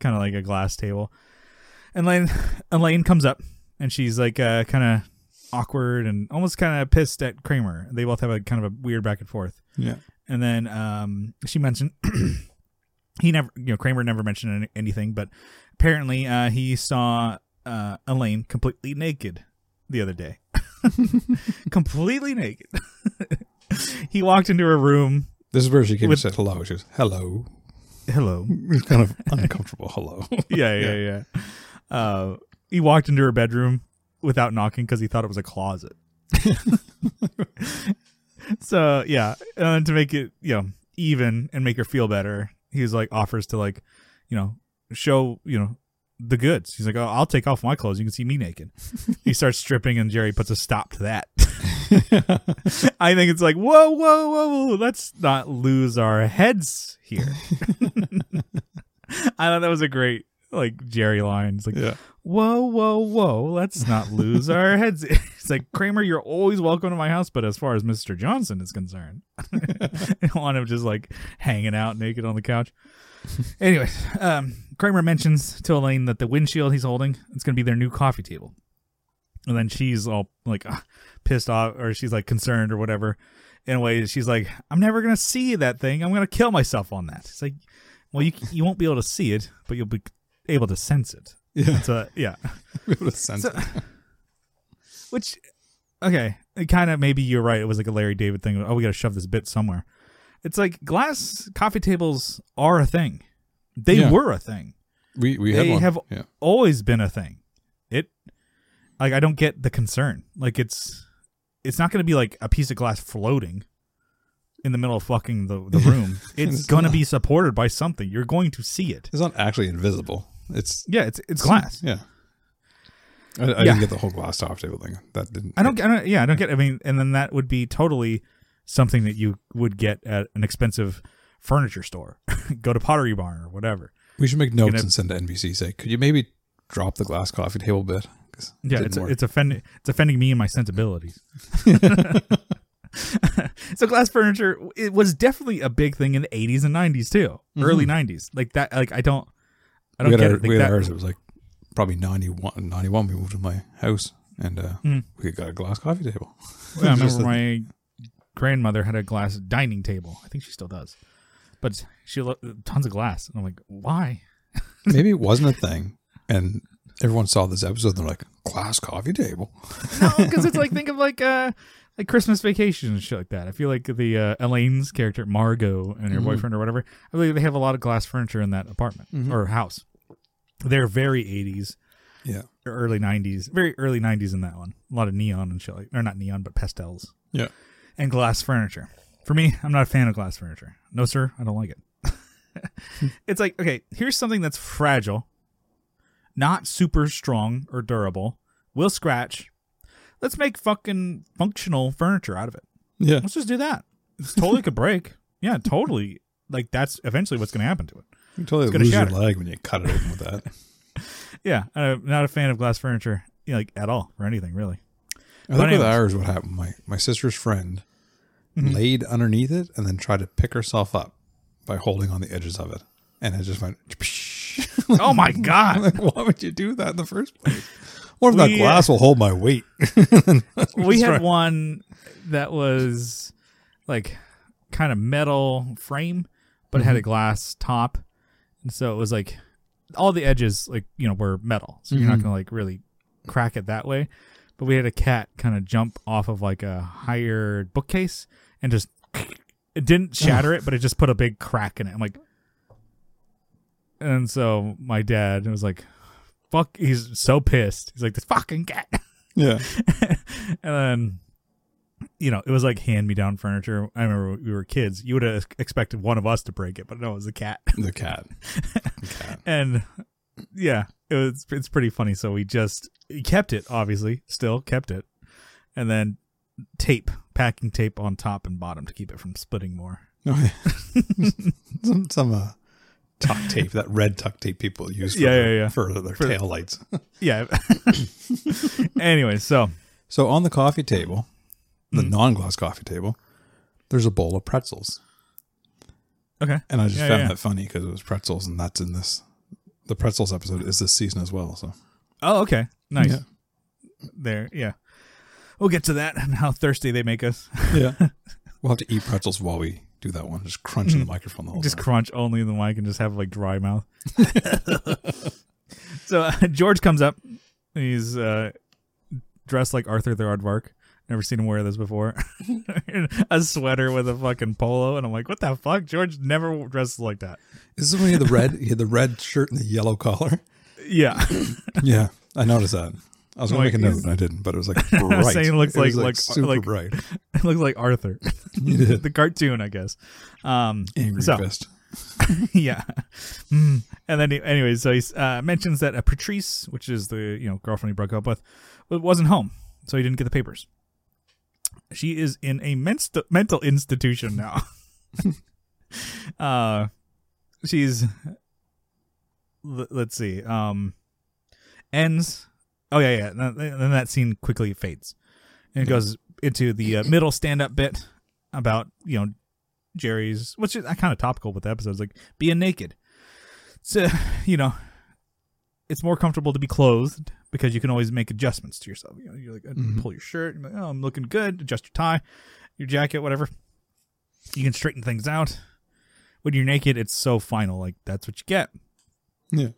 kind of like a glass table. And Elaine, Elaine comes up and she's like uh, kind of awkward and almost kind of pissed at Kramer. They both have a kind of a weird back and forth. yeah, And then um, she mentioned he never, you know, Kramer never mentioned any, anything, but apparently uh, he saw uh, Elaine completely naked the other day. completely naked. he walked into her room. this is where she came With- and said hello. She goes, "Hello." Hello. It's kind of uncomfortable. Hello. yeah, yeah, yeah. Uh, he walked into her bedroom without knocking because he thought it was a closet. so yeah, and to make it you know even and make her feel better, he's like offers to like you know show you know the goods. He's like, oh, I'll take off my clothes. You can see me naked. he starts stripping, and Jerry puts a stop to that. I think it's like, whoa, whoa, whoa, whoa, let's not lose our heads here. I thought that was a great like Jerry line. It's like, yeah. whoa, whoa, whoa, let's not lose our heads. It's like Kramer, you're always welcome to my house, but as far as Mr. Johnson is concerned, I don't want him just like hanging out naked on the couch. Anyways, um, Kramer mentions to Elaine that the windshield he's holding it's gonna be their new coffee table, and then she's all like ah, pissed off, or she's like concerned or whatever. In a way, she's like, "I'm never gonna see that thing. I'm gonna kill myself on that." It's like, well, you you won't be able to see it, but you'll be able to sense it. Yeah. So yeah, able to sense So- it. which okay, it kind of maybe you're right. It was like a Larry David thing. Oh, we got to shove this bit somewhere. It's like glass coffee tables are a thing. They Yeah. were a thing. We we They had one. have yeah. always been a thing. It like I don't get the concern. Like it's it's not going to be like a piece of glass floating in the middle of fucking the, the room. It's, It's going to be supported by something. You're going to see it. It's not actually invisible. It's Yeah, it's it's glass. Yeah. I, I Yeah. didn't get the whole glass top table thing. That didn't. I don't, I don't, yeah, I don't get. I mean, and then that would be totally something that you would get at an expensive furniture store. Go to Pottery Barn or whatever. We should make notes gonna- and send to NBC. Say, could you maybe drop the glass coffee table bit? it Yeah, it's work. it's offending it's offending me and my sensibilities. so glass furniture it was definitely a big thing in the 80s and 90s too. Early mm-hmm. 90s. Like that like I don't I we don't had, get our, it. Like we had that- ours. It was like probably 91, 91 We moved to my house, and uh, Mm. we got a glass coffee table. I remember my grandmother had a glass dining table. I think she still does. But she lo- tons of glass. And I'm like, "Why?" Maybe it wasn't a thing, and everyone saw this episode. and They're like, "Glass coffee table." No, because it's like think of like uh like Christmas Vacation and shit like that. I feel like the uh, Elaine's character Margot and her Mhm. boyfriend or whatever. I believe they have a lot of glass furniture in that apartment Mhm. or house. They're very 80s Yeah, early 90s, very early 90s in that one. A lot of neon and shit like, or not neon, but pastels yeah. and glass furniture. For me, I'm not a fan of glass furniture. No, sir, I don't like it. it's like, okay, here's something that's fragile, not super strong or durable, will scratch. Let's make fucking functional furniture out of it. Yeah, Let's just do that. It's totally could break. Yeah, totally. Like that's eventually what's going to happen to it. you totally lose your leg when you cut it open with that. Yeah, I'm not a fan of glass furniture, you know, like at all for anything really. I think with ours, what happened? My my sister's friend Mhm. laid underneath it and then tried to pick herself up by holding on the edges of it, and it just went. Oh my god. like, why would you do that in the first place? What if that We, uh, glass will hold my weight? we had one that was like kind of metal frame, but it had a glass top, and so it was like all the edges, like you know, were metal, so you're not Mhm. gonna like really crack it that way. But we had a cat kind of jump off of like a higher bookcase and just it didn't shatter it, but it just put a big crack in it. I'm like, and so my dad was like, "Fuck!" He's so pissed. He's like, "This fucking cat." Yeah, and then you know it was like hand me down furniture i remember we were kids you would have expected one of us to break it but no it was the cat the cat. The cat. and yeah, it was it's pretty funny. So we just he kept it, obviously, still kept it, and then tape, packing tape on top and bottom to keep it from splitting more. Oh, yeah. some some uh, tuck tape, that red tuck tape people use for, Yeah, yeah, yeah. for their For- tail lights. Yeah. anyway, so so on the coffee table, the Mm. non-gloss coffee table, there's a bowl of pretzels. okay, And I just Yeah, found yeah. that funny because it was pretzels, and that's in this. The pretzels episode is this season as well. So oh okay, nice. Yeah. There, yeah. We'll get to that and how thirsty they make us. yeah, we'll have to eat pretzels while we do that one. Just crunching the microphone the whole. Just time. crunch only in the mic and just have like dry mouth. so uh, George comes up. He's uh, dressed like Arthur the Aardvark. Never seen him wear this before. a sweater with a fucking polo, and I'm like, what the fuck? George never dresses like that. Is this when he had the red? He had the red shirt and the yellow collar. Yeah, Yeah, I noticed that. I was gonna Like, make a note, and I didn't. But it was like bright. saying it looks was, like- like- super like- bright. it looks like Arthur, the cartoon, I guess. Um, Angry so- fist. yeah. Mm. And then, he, anyways, so he uh, mentions that uh, Patrice, which is the you know girlfriend he broke up with, wa- wasn't home, so he didn't get the papers. She is in a menst- mental institution now. uh, she's. l- let's see. Um, ends. Oh yeah, yeah. And then that scene quickly fades, and it goes into the uh, middle stand-up bit about you know Jerry's, which is kind of topical with the episodes, like being naked. So, you know, it's more comfortable to be clothed because you can always make adjustments to yourself. You know, you're like, uh, Mhm. pull your shirt, you're like, oh, I'm looking good. Adjust your tie, your jacket, whatever. You can straighten things out. When you're naked, it's so final. Like that's what you get. Yeah.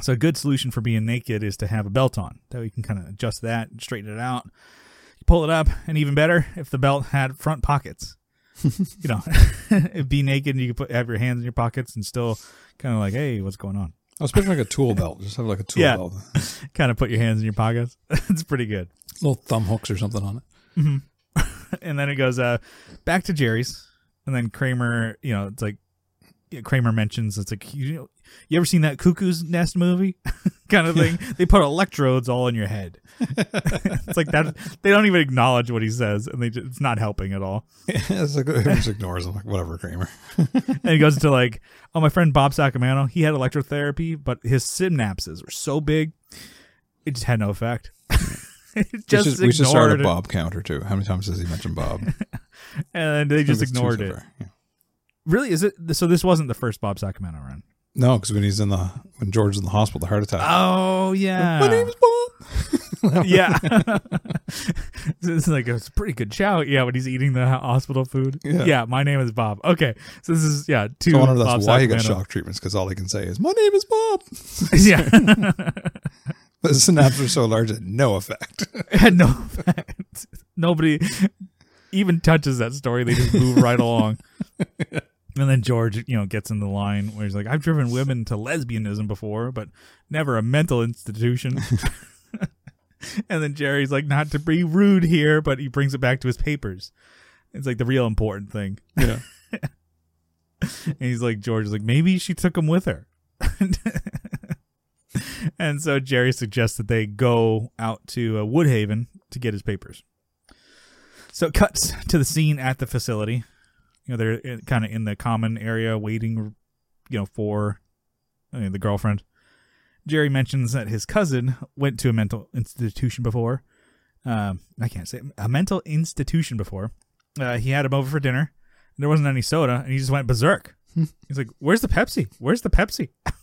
So a good solution for being naked is to have a belt on. That way you can kind of adjust that and straighten it out. You pull it up, and even better if the belt had front pockets. you know, be naked and you can put have your hands in your pockets and still kind of like, hey, what's going on? I was picturing like a tool belt. Just have like a tool Yeah. belt, Kind of put your hands in your pockets. it's pretty good. little thumb hooks or something on it. hmm and then it goes uh back to Jerry's, and then Kramer, you know, it's like Kramer mentions it's like you know, you ever seen that Cuckoo's Nest movie kind of thing? they put electrodes all in your head. it's like that. They don't even acknowledge what he says, and they just, it's not helping at all. it's like it just ignores. I'm like, whatever, Kramer. And he goes into like, oh, my friend Bob Sacamano, he had electrotherapy, but his synapses were so big, it just had no effect. it We just should, we should start a. Bob counter too. How many times does he mention Bob? and they just ignored it. far, yeah. Really? Is it? So this wasn't the first Bob Sacamano run. No, because when he's in the when George's in the hospital, the heart attack. Oh yeah. My name is Bob. yeah. it's like it's a pretty good shout. Yeah, when he's eating the hospital food. Yeah. my name is Bob. Okay, so this is yeah. Two. So I wonder if Bob that's why he got shock treatments because all he can say is "My name is Bob." yeah. The synapses are so large, it had no effect. had no effect. Nobody even touches that story. They just move right along. And then George, you know, gets in the line where he's like, "I've driven women to lesbianism before, but never a mental institution." and then Jerry's like, "Not to be rude here, but he brings it back to his papers. It's like the real important thing." yeah, And he's like, George is like, maybe she took him with her. and so Jerry suggests that they go out to uh, Woodhaven to get his papers. So it cuts to the scene at the facility. You know, they're kind of in the common area waiting, you know, for uh, the girlfriend. Jerry mentions that his cousin went to a mental institution before. Um, I can't say a mental institution before. Uh, he had him over for dinner. There wasn't any soda, and he just went berserk. He's like, "Where's the Pepsi? Where's the Pepsi?"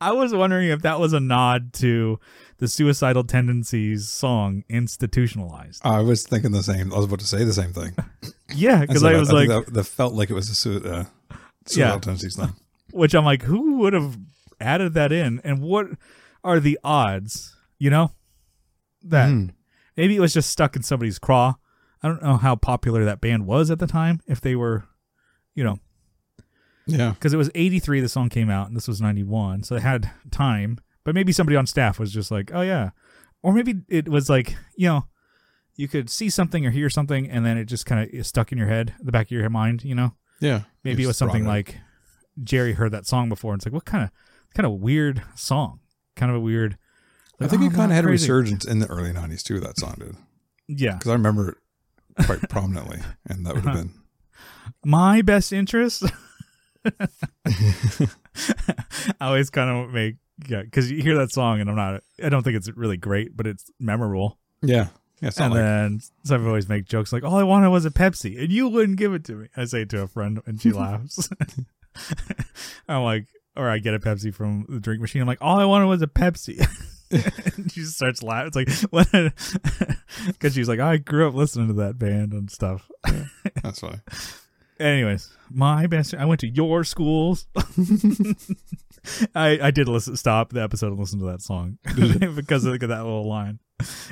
I was wondering if that was a nod to the suicidal tendencies song "Institutionalized." I was thinking the same. I was about to say the same thing. Yeah, because I was think like, that, that felt like it was a su- uh, Yeah. suicidal tendencies thing. which I'm like, who would have added that in, and what are the odds? You know, that Hmm. maybe it was just stuck in somebody's craw. I don't know how popular that band was at the time. If they were, you know, Yeah, because it was 83 the song came out and this was 91 so they had time but maybe somebody on staff was just like oh yeah or maybe it was like you know you could see something or hear something and then it just kind of stuck in your head the back of your mind you know yeah. maybe it was something like jerry heard that song before and it's like what kind of kind of weird song. Kind of a weird. I think oh, it kind of had a resurgence in the early '90s too. That song did Yeah, because I remember it quite prominently, and that would have been my best interest. I always kind of make yeah, because you hear that song and I'm not. I don't think it's really great, but it's memorable. yeah, yeah. And like then some always make jokes like, "All I wanted was a Pepsi, and you wouldn't give it to me." I say it to a friend, and she laughs. I'm like, or I get a Pepsi from the drink machine. I'm like, "All I wanted was a Pepsi." and she just starts laughing. It's like, what? Because she's like, I grew up listening to that band and stuff. that's funny. Anyways, my best. I went to your schools. I I did listen, stop the episode and listen to that song because of that little line.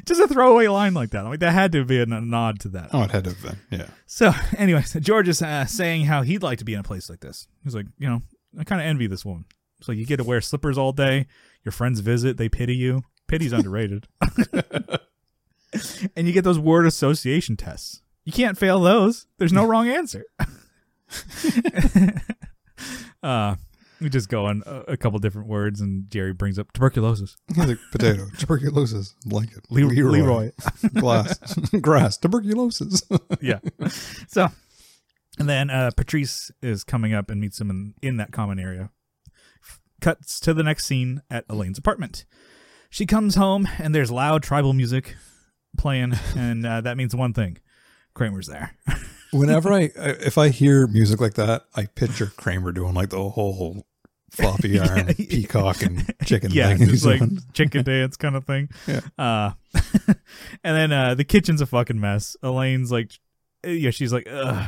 Just a throwaway line like that. I'm like that had to be a nod to that. Oh, it had to have been. Yeah, So, anyways, George is uh, saying how he'd like to be in a place like this. He's like, you know, I kind of envy this woman. So you get to wear slippers all day. Your friends visit. They pity you. Pity's underrated. and you get those word association tests. You can't fail those. There's no wrong answer. uh, we just go on a, a couple different words, and Jerry brings up tuberculosis. Like potato, tuberculosis, blanket, Le- Leroy. glass, grass, tuberculosis. yeah. So, and then uh, Patrice is coming up and meets him in, in that common area. Cuts to the next scene at Elaine's apartment. She comes home and there's loud tribal music playing, and uh, that means one thing: Kramer's there. Whenever I, if I hear music like that, I picture Kramer doing like the whole floppy arm Yeah. peacock and chicken yeah, thing. just like doing. chicken dance kind of thing. Yeah. Uh, and then uh, the kitchen's a fucking mess. Elaine's like, yeah, she's like, ugh.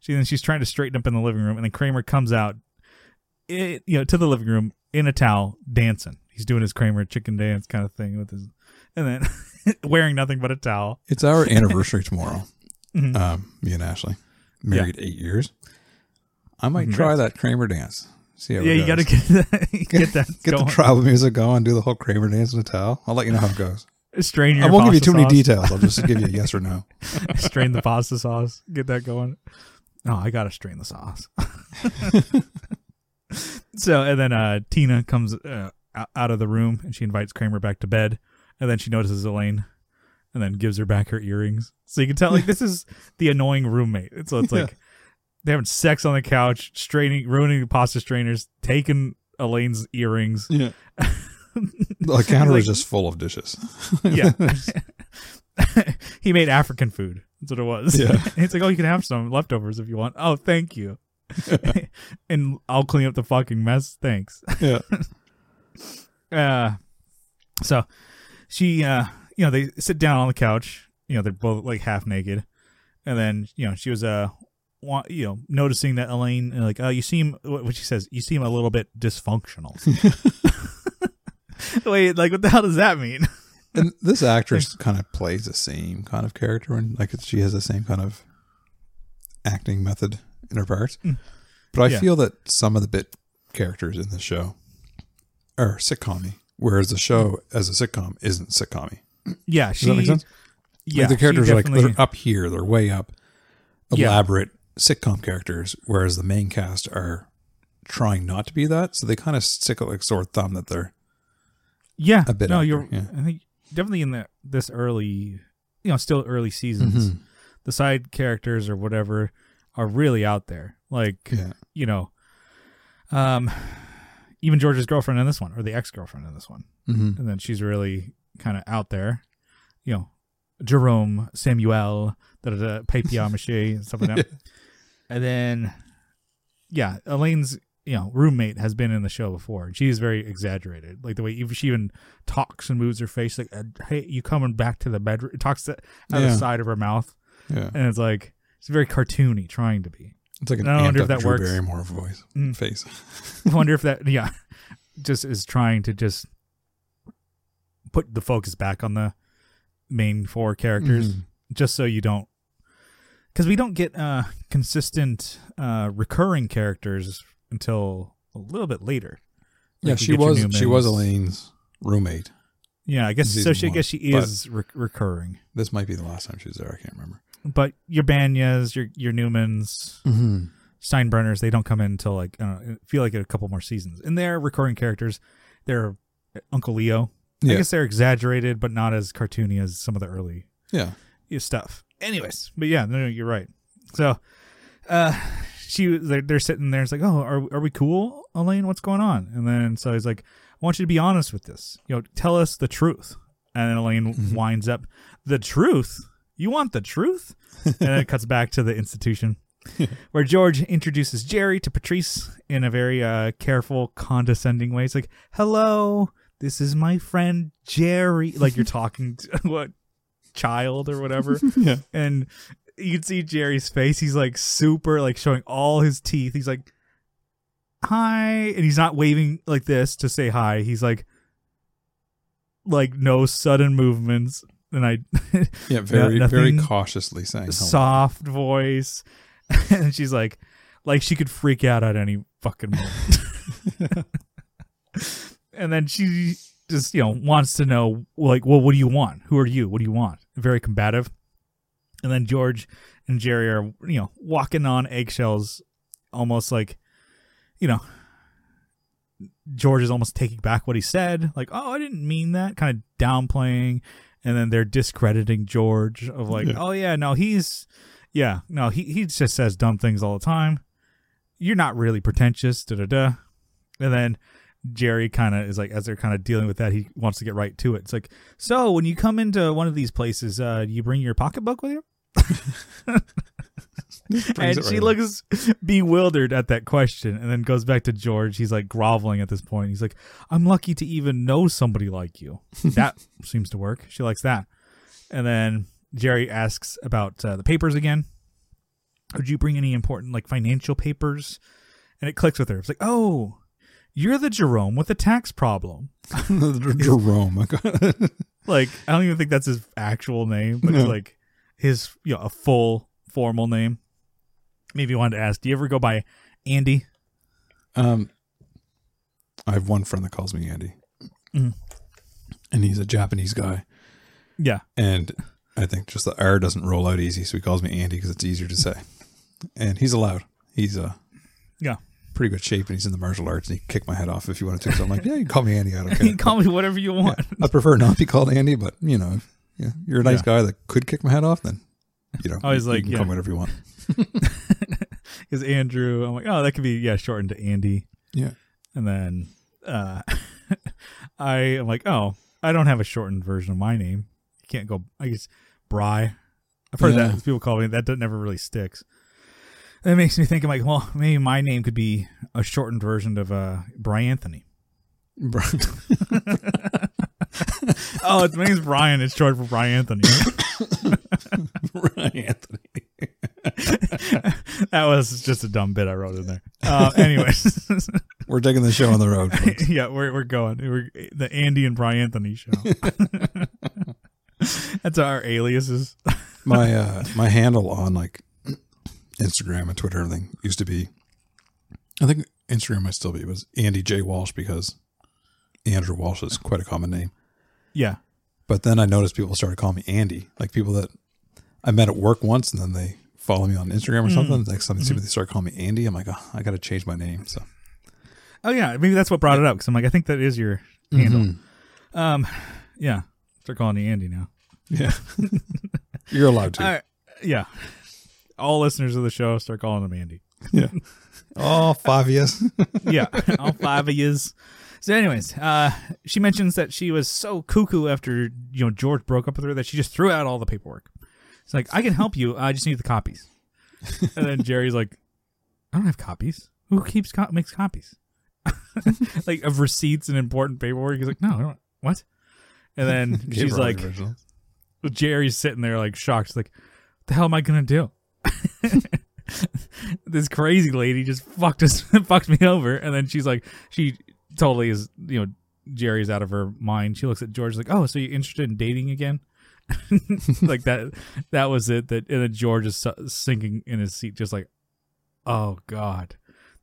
She then she's trying to straighten up in the living room, and then Kramer comes out, it, you know, to the living room in a towel, dancing. He's doing his Kramer chicken dance kind of thing with his, and then wearing nothing but a towel. It's our anniversary tomorrow. Mhm. Um, me and Ashley married eight years. I might try that Kramer dance. See how yeah, it you got to get that, get that Get going. the tribal music going, do the whole Kramer dance in a towel. I'll let you know how it goes. Strain your I won't give you too many details. I'll just give you a yes or no. strain the pasta sauce. Get that going. Oh, I gotta strain the sauce. so and then uh, Tina comes uh, out of the room and she invites Kramer back to bed, and then she notices Elaine, and then gives her back her earrings. So you can tell like this is the annoying roommate. So it's Yeah. like they're having sex on the couch, straining, ruining the pasta strainers, taking Elaine's earrings. Yeah. The counter Like- is just full of dishes. Yeah. he made African food. That's what it was. Yeah. it's like, oh, you can have some leftovers if you want. Oh, thank you. and I'll clean up the fucking mess. Thanks. yeah. Uh, so she, uh, you know, they sit down on the couch. You know, they're both like half naked, and then you know she was uh, you know, noticing that Elaine uh, like, oh, you seem what she says, you seem a little bit dysfunctional. Wait, like, what the hell does that mean? And this actress kind of plays the same kind of character, and like she has the same kind of acting method in her parts. But I Yeah. feel that some of the bit characters in the show are sitcom whereas the show as a sitcom isn't sitcom Yeah, Does that make sense? Yeah, like the characters are like they're up here, they're way up, Yeah. elaborate sitcom characters, whereas the main cast are trying not to be that. So they kind of stick out like sore thumb that they're Yeah, a bit No, out you're. yeah. I think definitely in the this early, you know, still early seasons, Mhm. the side characters or whatever are really out there. Like yeah. you know, um, even George's girlfriend in this one, or the ex girlfriend in this one, hmm and then she's really kind of out there. You know, Jerome, Samuel, da da da, papier mache, and stuff like that. And then, yeah, Elaine's you know roommate has been in the show before. and She's very exaggerated, like the way even she even talks and moves her face, like uh, "Hey, you coming back to the bedroom?" Talks to, out Yeah. the side of her mouth, Yeah. and it's like it's very cartoony, trying to be. It's like an I wonder if that Drew works. Barrymore voice Mm. face. Wonder if that, yeah, just is trying to just put the focus back on the main four characters, Mhm. just so you don't, because we don't get uh consistent uh recurring characters until a little bit later. Yeah, Like, you she was she was Elaine's roommate. Yeah, I guess so. She I guess she is re- recurring, This might be the last time she was there. I can't remember. but your Banias, your your Newmans, Mm-hmm. Steinbrenners. They don't come in until like I don't know, feel like a couple more seasons. And they're recurring characters. They're Uncle Leo. I guess they're exaggerated, but not as cartoony as some of the early Yeah. stuff. Anyways, but yeah, no, no, you're right. So, uh, she they're, they're sitting there. It's like, oh, are are we cool, Elaine? What's going on? And then so he's like, I want you to be honest with this. You know, tell us the truth. And then Elaine winds up, the truth. You want the truth? and then it cuts back to the institution. Where George introduces Jerry to Patrice in a very uh, careful, condescending way. It's like, "Hello, this is my friend Jerry." Like you're talking to what child or whatever Yeah. and you can see Jerry's face. He's like super, like showing all his teeth. He's like, "Hi," and he's not waving like this to say hi. He's like, like no sudden movements, and I Yeah. Very, nothing- very cautiously saying hello. soft voice, and she's like, like she could freak out at any fucking moment. And then she just you know wants to know like, well, what do you want? Who are you? What do you want? Very combative. And then George and Jerry are you know walking on eggshells, almost like, you know. George is almost taking back what he said, like, "Oh, I didn't mean that," kind of downplaying, and then they're discrediting George of like, Yeah. "Oh yeah, no, he's yeah, no, he he just says dumb things all the time. You're not really pretentious, da da da." And then Jerry kind of is like, as they're kind of dealing with that, he wants to get right to it. It's like, so when you come into one of these places, uh, do you bring your pocketbook with you? And she right up. looks bewildered at that question and then goes back to George. He's like groveling at this point. He's like, I'm lucky to even know somebody like you. that seems to work. She likes that. And then Jerry asks about uh, the papers again. Would you bring any important like financial papers? And it clicks with her. It's like, oh, you're the Jerome with the tax problem. Jerome. Like, I don't even think that's his actual name, but it's like his, you know, a full formal name. Maybe you wanted to ask, do you ever go by Andy? um, I have one friend that calls me Andy, Mhm. and he's a Japanese guy, Yeah. and I think just the R doesn't roll out easy, so he calls me Andy because it's easier to say. And he's allowed. He's uh, Yeah. Pretty good shape, and he's in the martial arts, and he can kick my head off if you want to. So I'm like, yeah, you can call me Andy. I don't care. You call me whatever you want. I prefer not to be called Andy, but you know, yeah, you're a nice Yeah. guy that could kick my head off, then you know, I was you like, can yeah. call me whatever you want. Because Andrew, I'm like, oh, that could be, yeah, shortened to Andy. Yeah. And then uh, I am like, oh, I don't have a shortened version of my name. You can't go, I guess, Bry. I've heard Yeah. that. People call me that. That never really sticks. That makes me think, I'm like, well, maybe my name could be a shortened version of uh, Brian Anthony. Oh, it's, my name's Brian. It's short for Brian Anthony. Ryan Anthony. that was just a dumb bit I wrote in there. Uh, anyways, We're taking the show on the road. folks. yeah, we're we're going. We're the Andy and Brian Anthony show. That's our aliases. my uh my handle on like Instagram and Twitter and everything used to be I think Instagram might still be It was Andy J Walsh because Andrew Walsh is quite a common name. Yeah, But then I noticed people started calling me Andy, like people that I met at work once and then they follow me on Instagram or something. Next time they see me, they start calling me Andy. I'm like, oh, I got to change my name. So Oh yeah, maybe that's what brought it up because I'm like, I think that is your handle. Mhm. Um, yeah, start calling you Andy now. yeah, you're allowed to. Right, yeah, all listeners of the show start calling him Andy. yeah. Oh, five years. yeah, all five of yous. So, anyways, uh, she mentions that she was so cuckoo after you know George broke up with her that she just threw out all the paperwork. It's like I can help you. I just need the copies. And then Jerry's like, I don't have copies. Who keeps co- makes copies? like of receipts and important paperwork. He's like, no, I don't. What? And then she's like. Jerry's sitting there like shocked. She's like, "What the hell am I gonna do?" this crazy lady just fucked us, fucked me over, and then she's like, she totally is, you know, Jerry's out of her mind. She looks at George like, "Oh, so you're interested in dating again?" like that. That was it. That and then George is sinking in his seat, just like, "Oh God,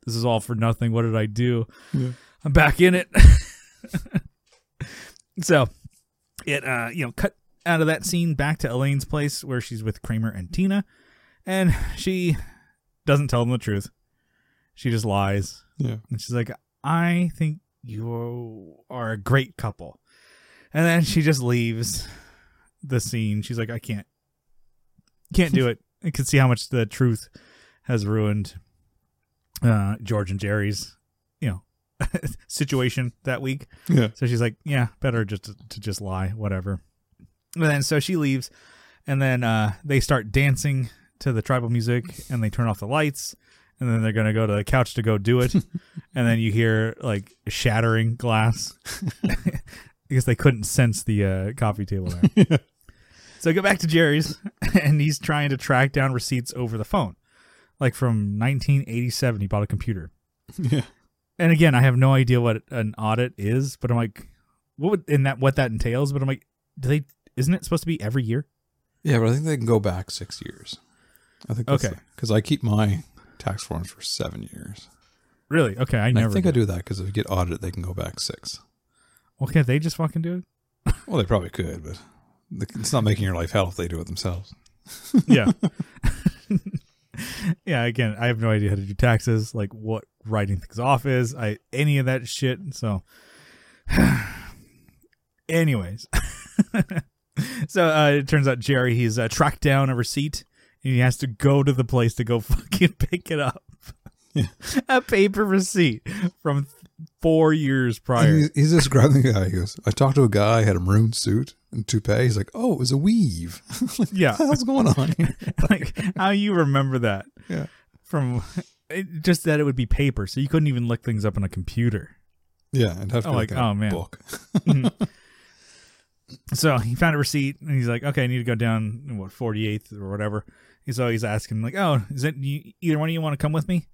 this is all for nothing. What did I do? Yeah. I'm back in it." so it uh you know cut out of that scene back to Elaine's place where she's with Kramer and Tina and she doesn't tell them the truth She just lies. Yeah. And she's like, I think you are a great couple. And then she just leaves the scene. She's like, I can't, can't do it. I can see how much the truth has ruined uh, George and Jerry's, you know, situation that week. Yeah. So she's like, yeah, better just to, to just lie, whatever. And then so she leaves, and then uh, they start dancing to the tribal music, and they turn off the lights, and then they're gonna go to the couch to go do it, and then you hear like shattering glass because they couldn't sense the uh, coffee table there. So I go back to Jerry's, and he's trying to track down receipts over the phone, like from 1987. He bought a computer. Yeah. And again, I have no idea what an audit is, but I'm like, what would and that what that entails? But I'm like, do they? Isn't it supposed to be every year? Yeah, but I think they can go back six years. I think Okay. because I keep my tax forms for seven years. Really? Okay, I And never. I think. I do that because if you get audited, they can go back six. Well, can't they just fucking do it? Well, they probably could, but it's not making your life hell if they do it themselves. Yeah. yeah. Again, I have no idea how to do taxes, like what writing things off is, I any of that shit. So, anyways, so uh, it turns out Jerry he's uh, tracked down a receipt he has to go to the place to go fucking pick it up. Yeah. a paper receipt from four years prior. he's, he's describing the guy. He goes, I talked to a guy, had a maroon suit and toupee. He's like, oh, it was a weave. like, Yeah. What the hell's going on here? like how you remember that Yeah. from it, just that it would be paper, so you couldn't even look things up on a computer. Yeah, and have to Oh, like, oh, man. book. Mm-hmm. So he found a receipt and he's like, okay, I need to go down what 48th or whatever. So always asking like, oh, is it you, either one of you want to come with me?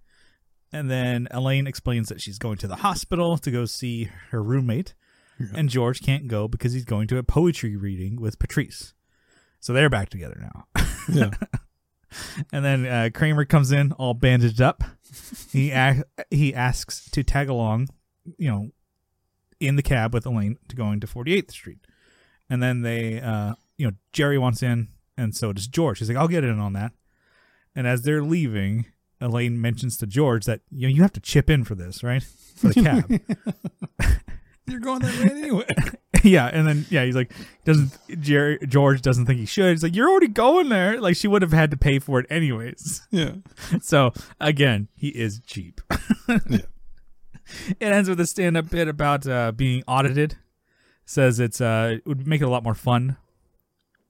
And then Elaine explains that she's going to the hospital to go see her roommate, Yeah. and George can't go because he's going to a poetry reading with Patrice. So they're back together now. Yeah. And then uh, Kramer comes in all bandaged up. He a- he asks to tag along, you know, in the cab with Elaine to going to 48th Street. And then they, uh, you know, Jerry wants in, and so does George. He's like, I'll get in on that. And as they're leaving, Elaine mentions to George that you know you have to chip in for this, right? For the cab. You're going that way anyway. yeah, and then yeah, he's like doesn't Jerry George doesn't think he should. He's like, You're already going there. Like she would have had to pay for it anyways. yeah. So again, he is cheap. Yeah. It ends with a stand-up bit about uh, being audited. Says it's uh, it would make it a lot more fun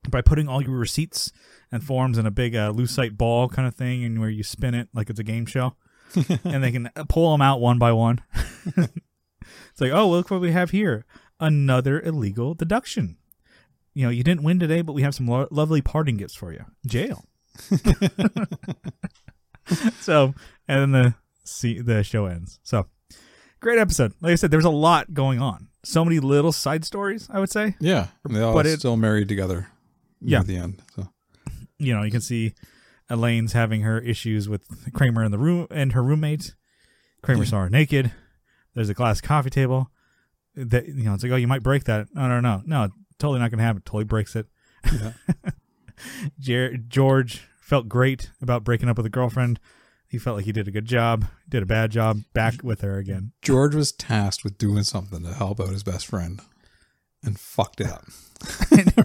by putting all your receipts and forms in a big uh, lucite ball kind of thing, and where you spin it like it's a game show, and they can pull them out one by one. it's like, oh, look what we have here: another illegal deduction. You know, you didn't win today, but we have some lo- lovely parting gifts for you. Jail. so, and then the see the show ends. So, great episode. Like I said, there's a lot going on. So many little side stories. I would say. Yeah. They all But it- still married together. Yeah. At the end. So You know, you can see Elaine's having her issues with Kramer in the room and her roommate. Kramer Yeah. saw her naked. There's a glass coffee table. That you know, it's like, oh, you might break that. No, no, no, no. Totally not gonna happen. Totally breaks it. yeah. Jer- George felt great about breaking up with a girlfriend. He felt like he did a good job. Did a bad job. Back with her again. George was tasked with doing something to help out his best friend and fucked it up.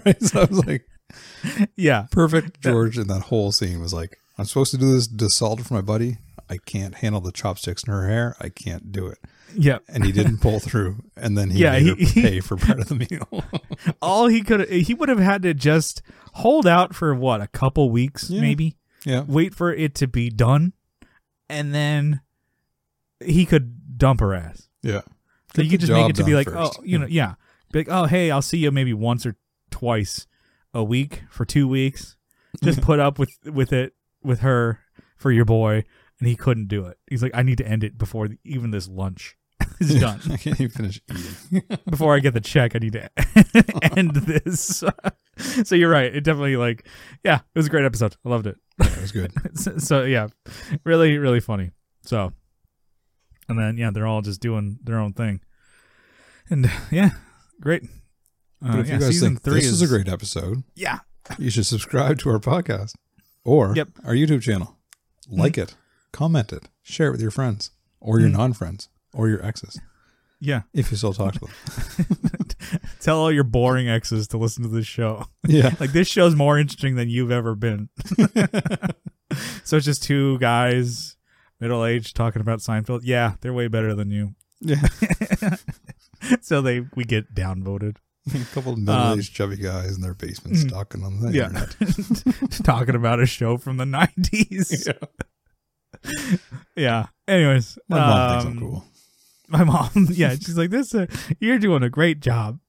right? So I was like, Yeah. perfect George in that whole scene was like, I'm supposed to do this to for my buddy. I can't handle the chopsticks in her hair. I can't do it. Yeah. And he didn't pull through. And then he Yeah, made he- her pay for part of the meal. All he could he would have had to just hold out for what a couple weeks Yeah. maybe. yeah. Wait for it to be done, and then he could dump her ass. Yeah. So you Get could just make it to be like, first. oh, you know, yeah, be like, oh, hey, I'll see you maybe once or twice a week for two weeks. Just put up with with it with her for your boy, and he couldn't do it. He's like, I need to end it before even this lunch is done. I can't even finish eating. before I get the check, I need to end this. so you're right. It definitely like, yeah, it was a great episode. I loved it. Yeah, it was good. so, so, yeah, really, really funny. So, and then yeah, they're all just doing their own thing, and yeah, great. Uh, But if yeah, you guys season think three this is, a great episode, yeah, you should subscribe to our podcast or Yep. Mm-hmm. our YouTube channel. Like it, comment it, share it with your friends or your Mm. non-friends or your exes Yeah. if you still talk to them. Tell all your boring exes to listen to this show. Yeah. Like this show's more interesting than you've ever been. so it's just two guys, middle aged, talking about Seinfeld. Yeah, they're way better than you. Yeah. so they we get downvoted. A couple of middle-aged chubby guys in their basements mm. talking on the Yeah. internet. talking about a show from the nineties. Yeah. Anyways, My mom thinks I'm um, cool. My mom, yeah, she's like, "This, uh, you're doing a great job."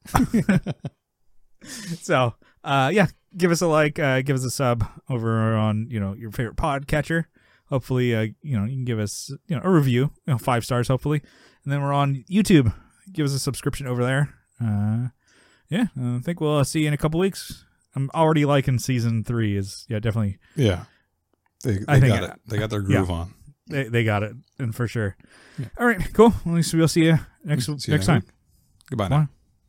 so, uh, yeah, give us a like, uh, give us a sub over on you know your favorite podcatcher. Hopefully, uh, you know you can give us you know a review, you know five stars, hopefully, and then we're on YouTube. Give us a subscription over there. Uh, yeah, I think we'll uh, see you in a couple weeks. I'm already liking season three. Is yeah, definitely Yeah. They, they I think got it-. They got their groove on. they, they got it, and for sure. Yeah. All right, cool. At least we'll see you next See you next time. week. Goodbye now. Bye.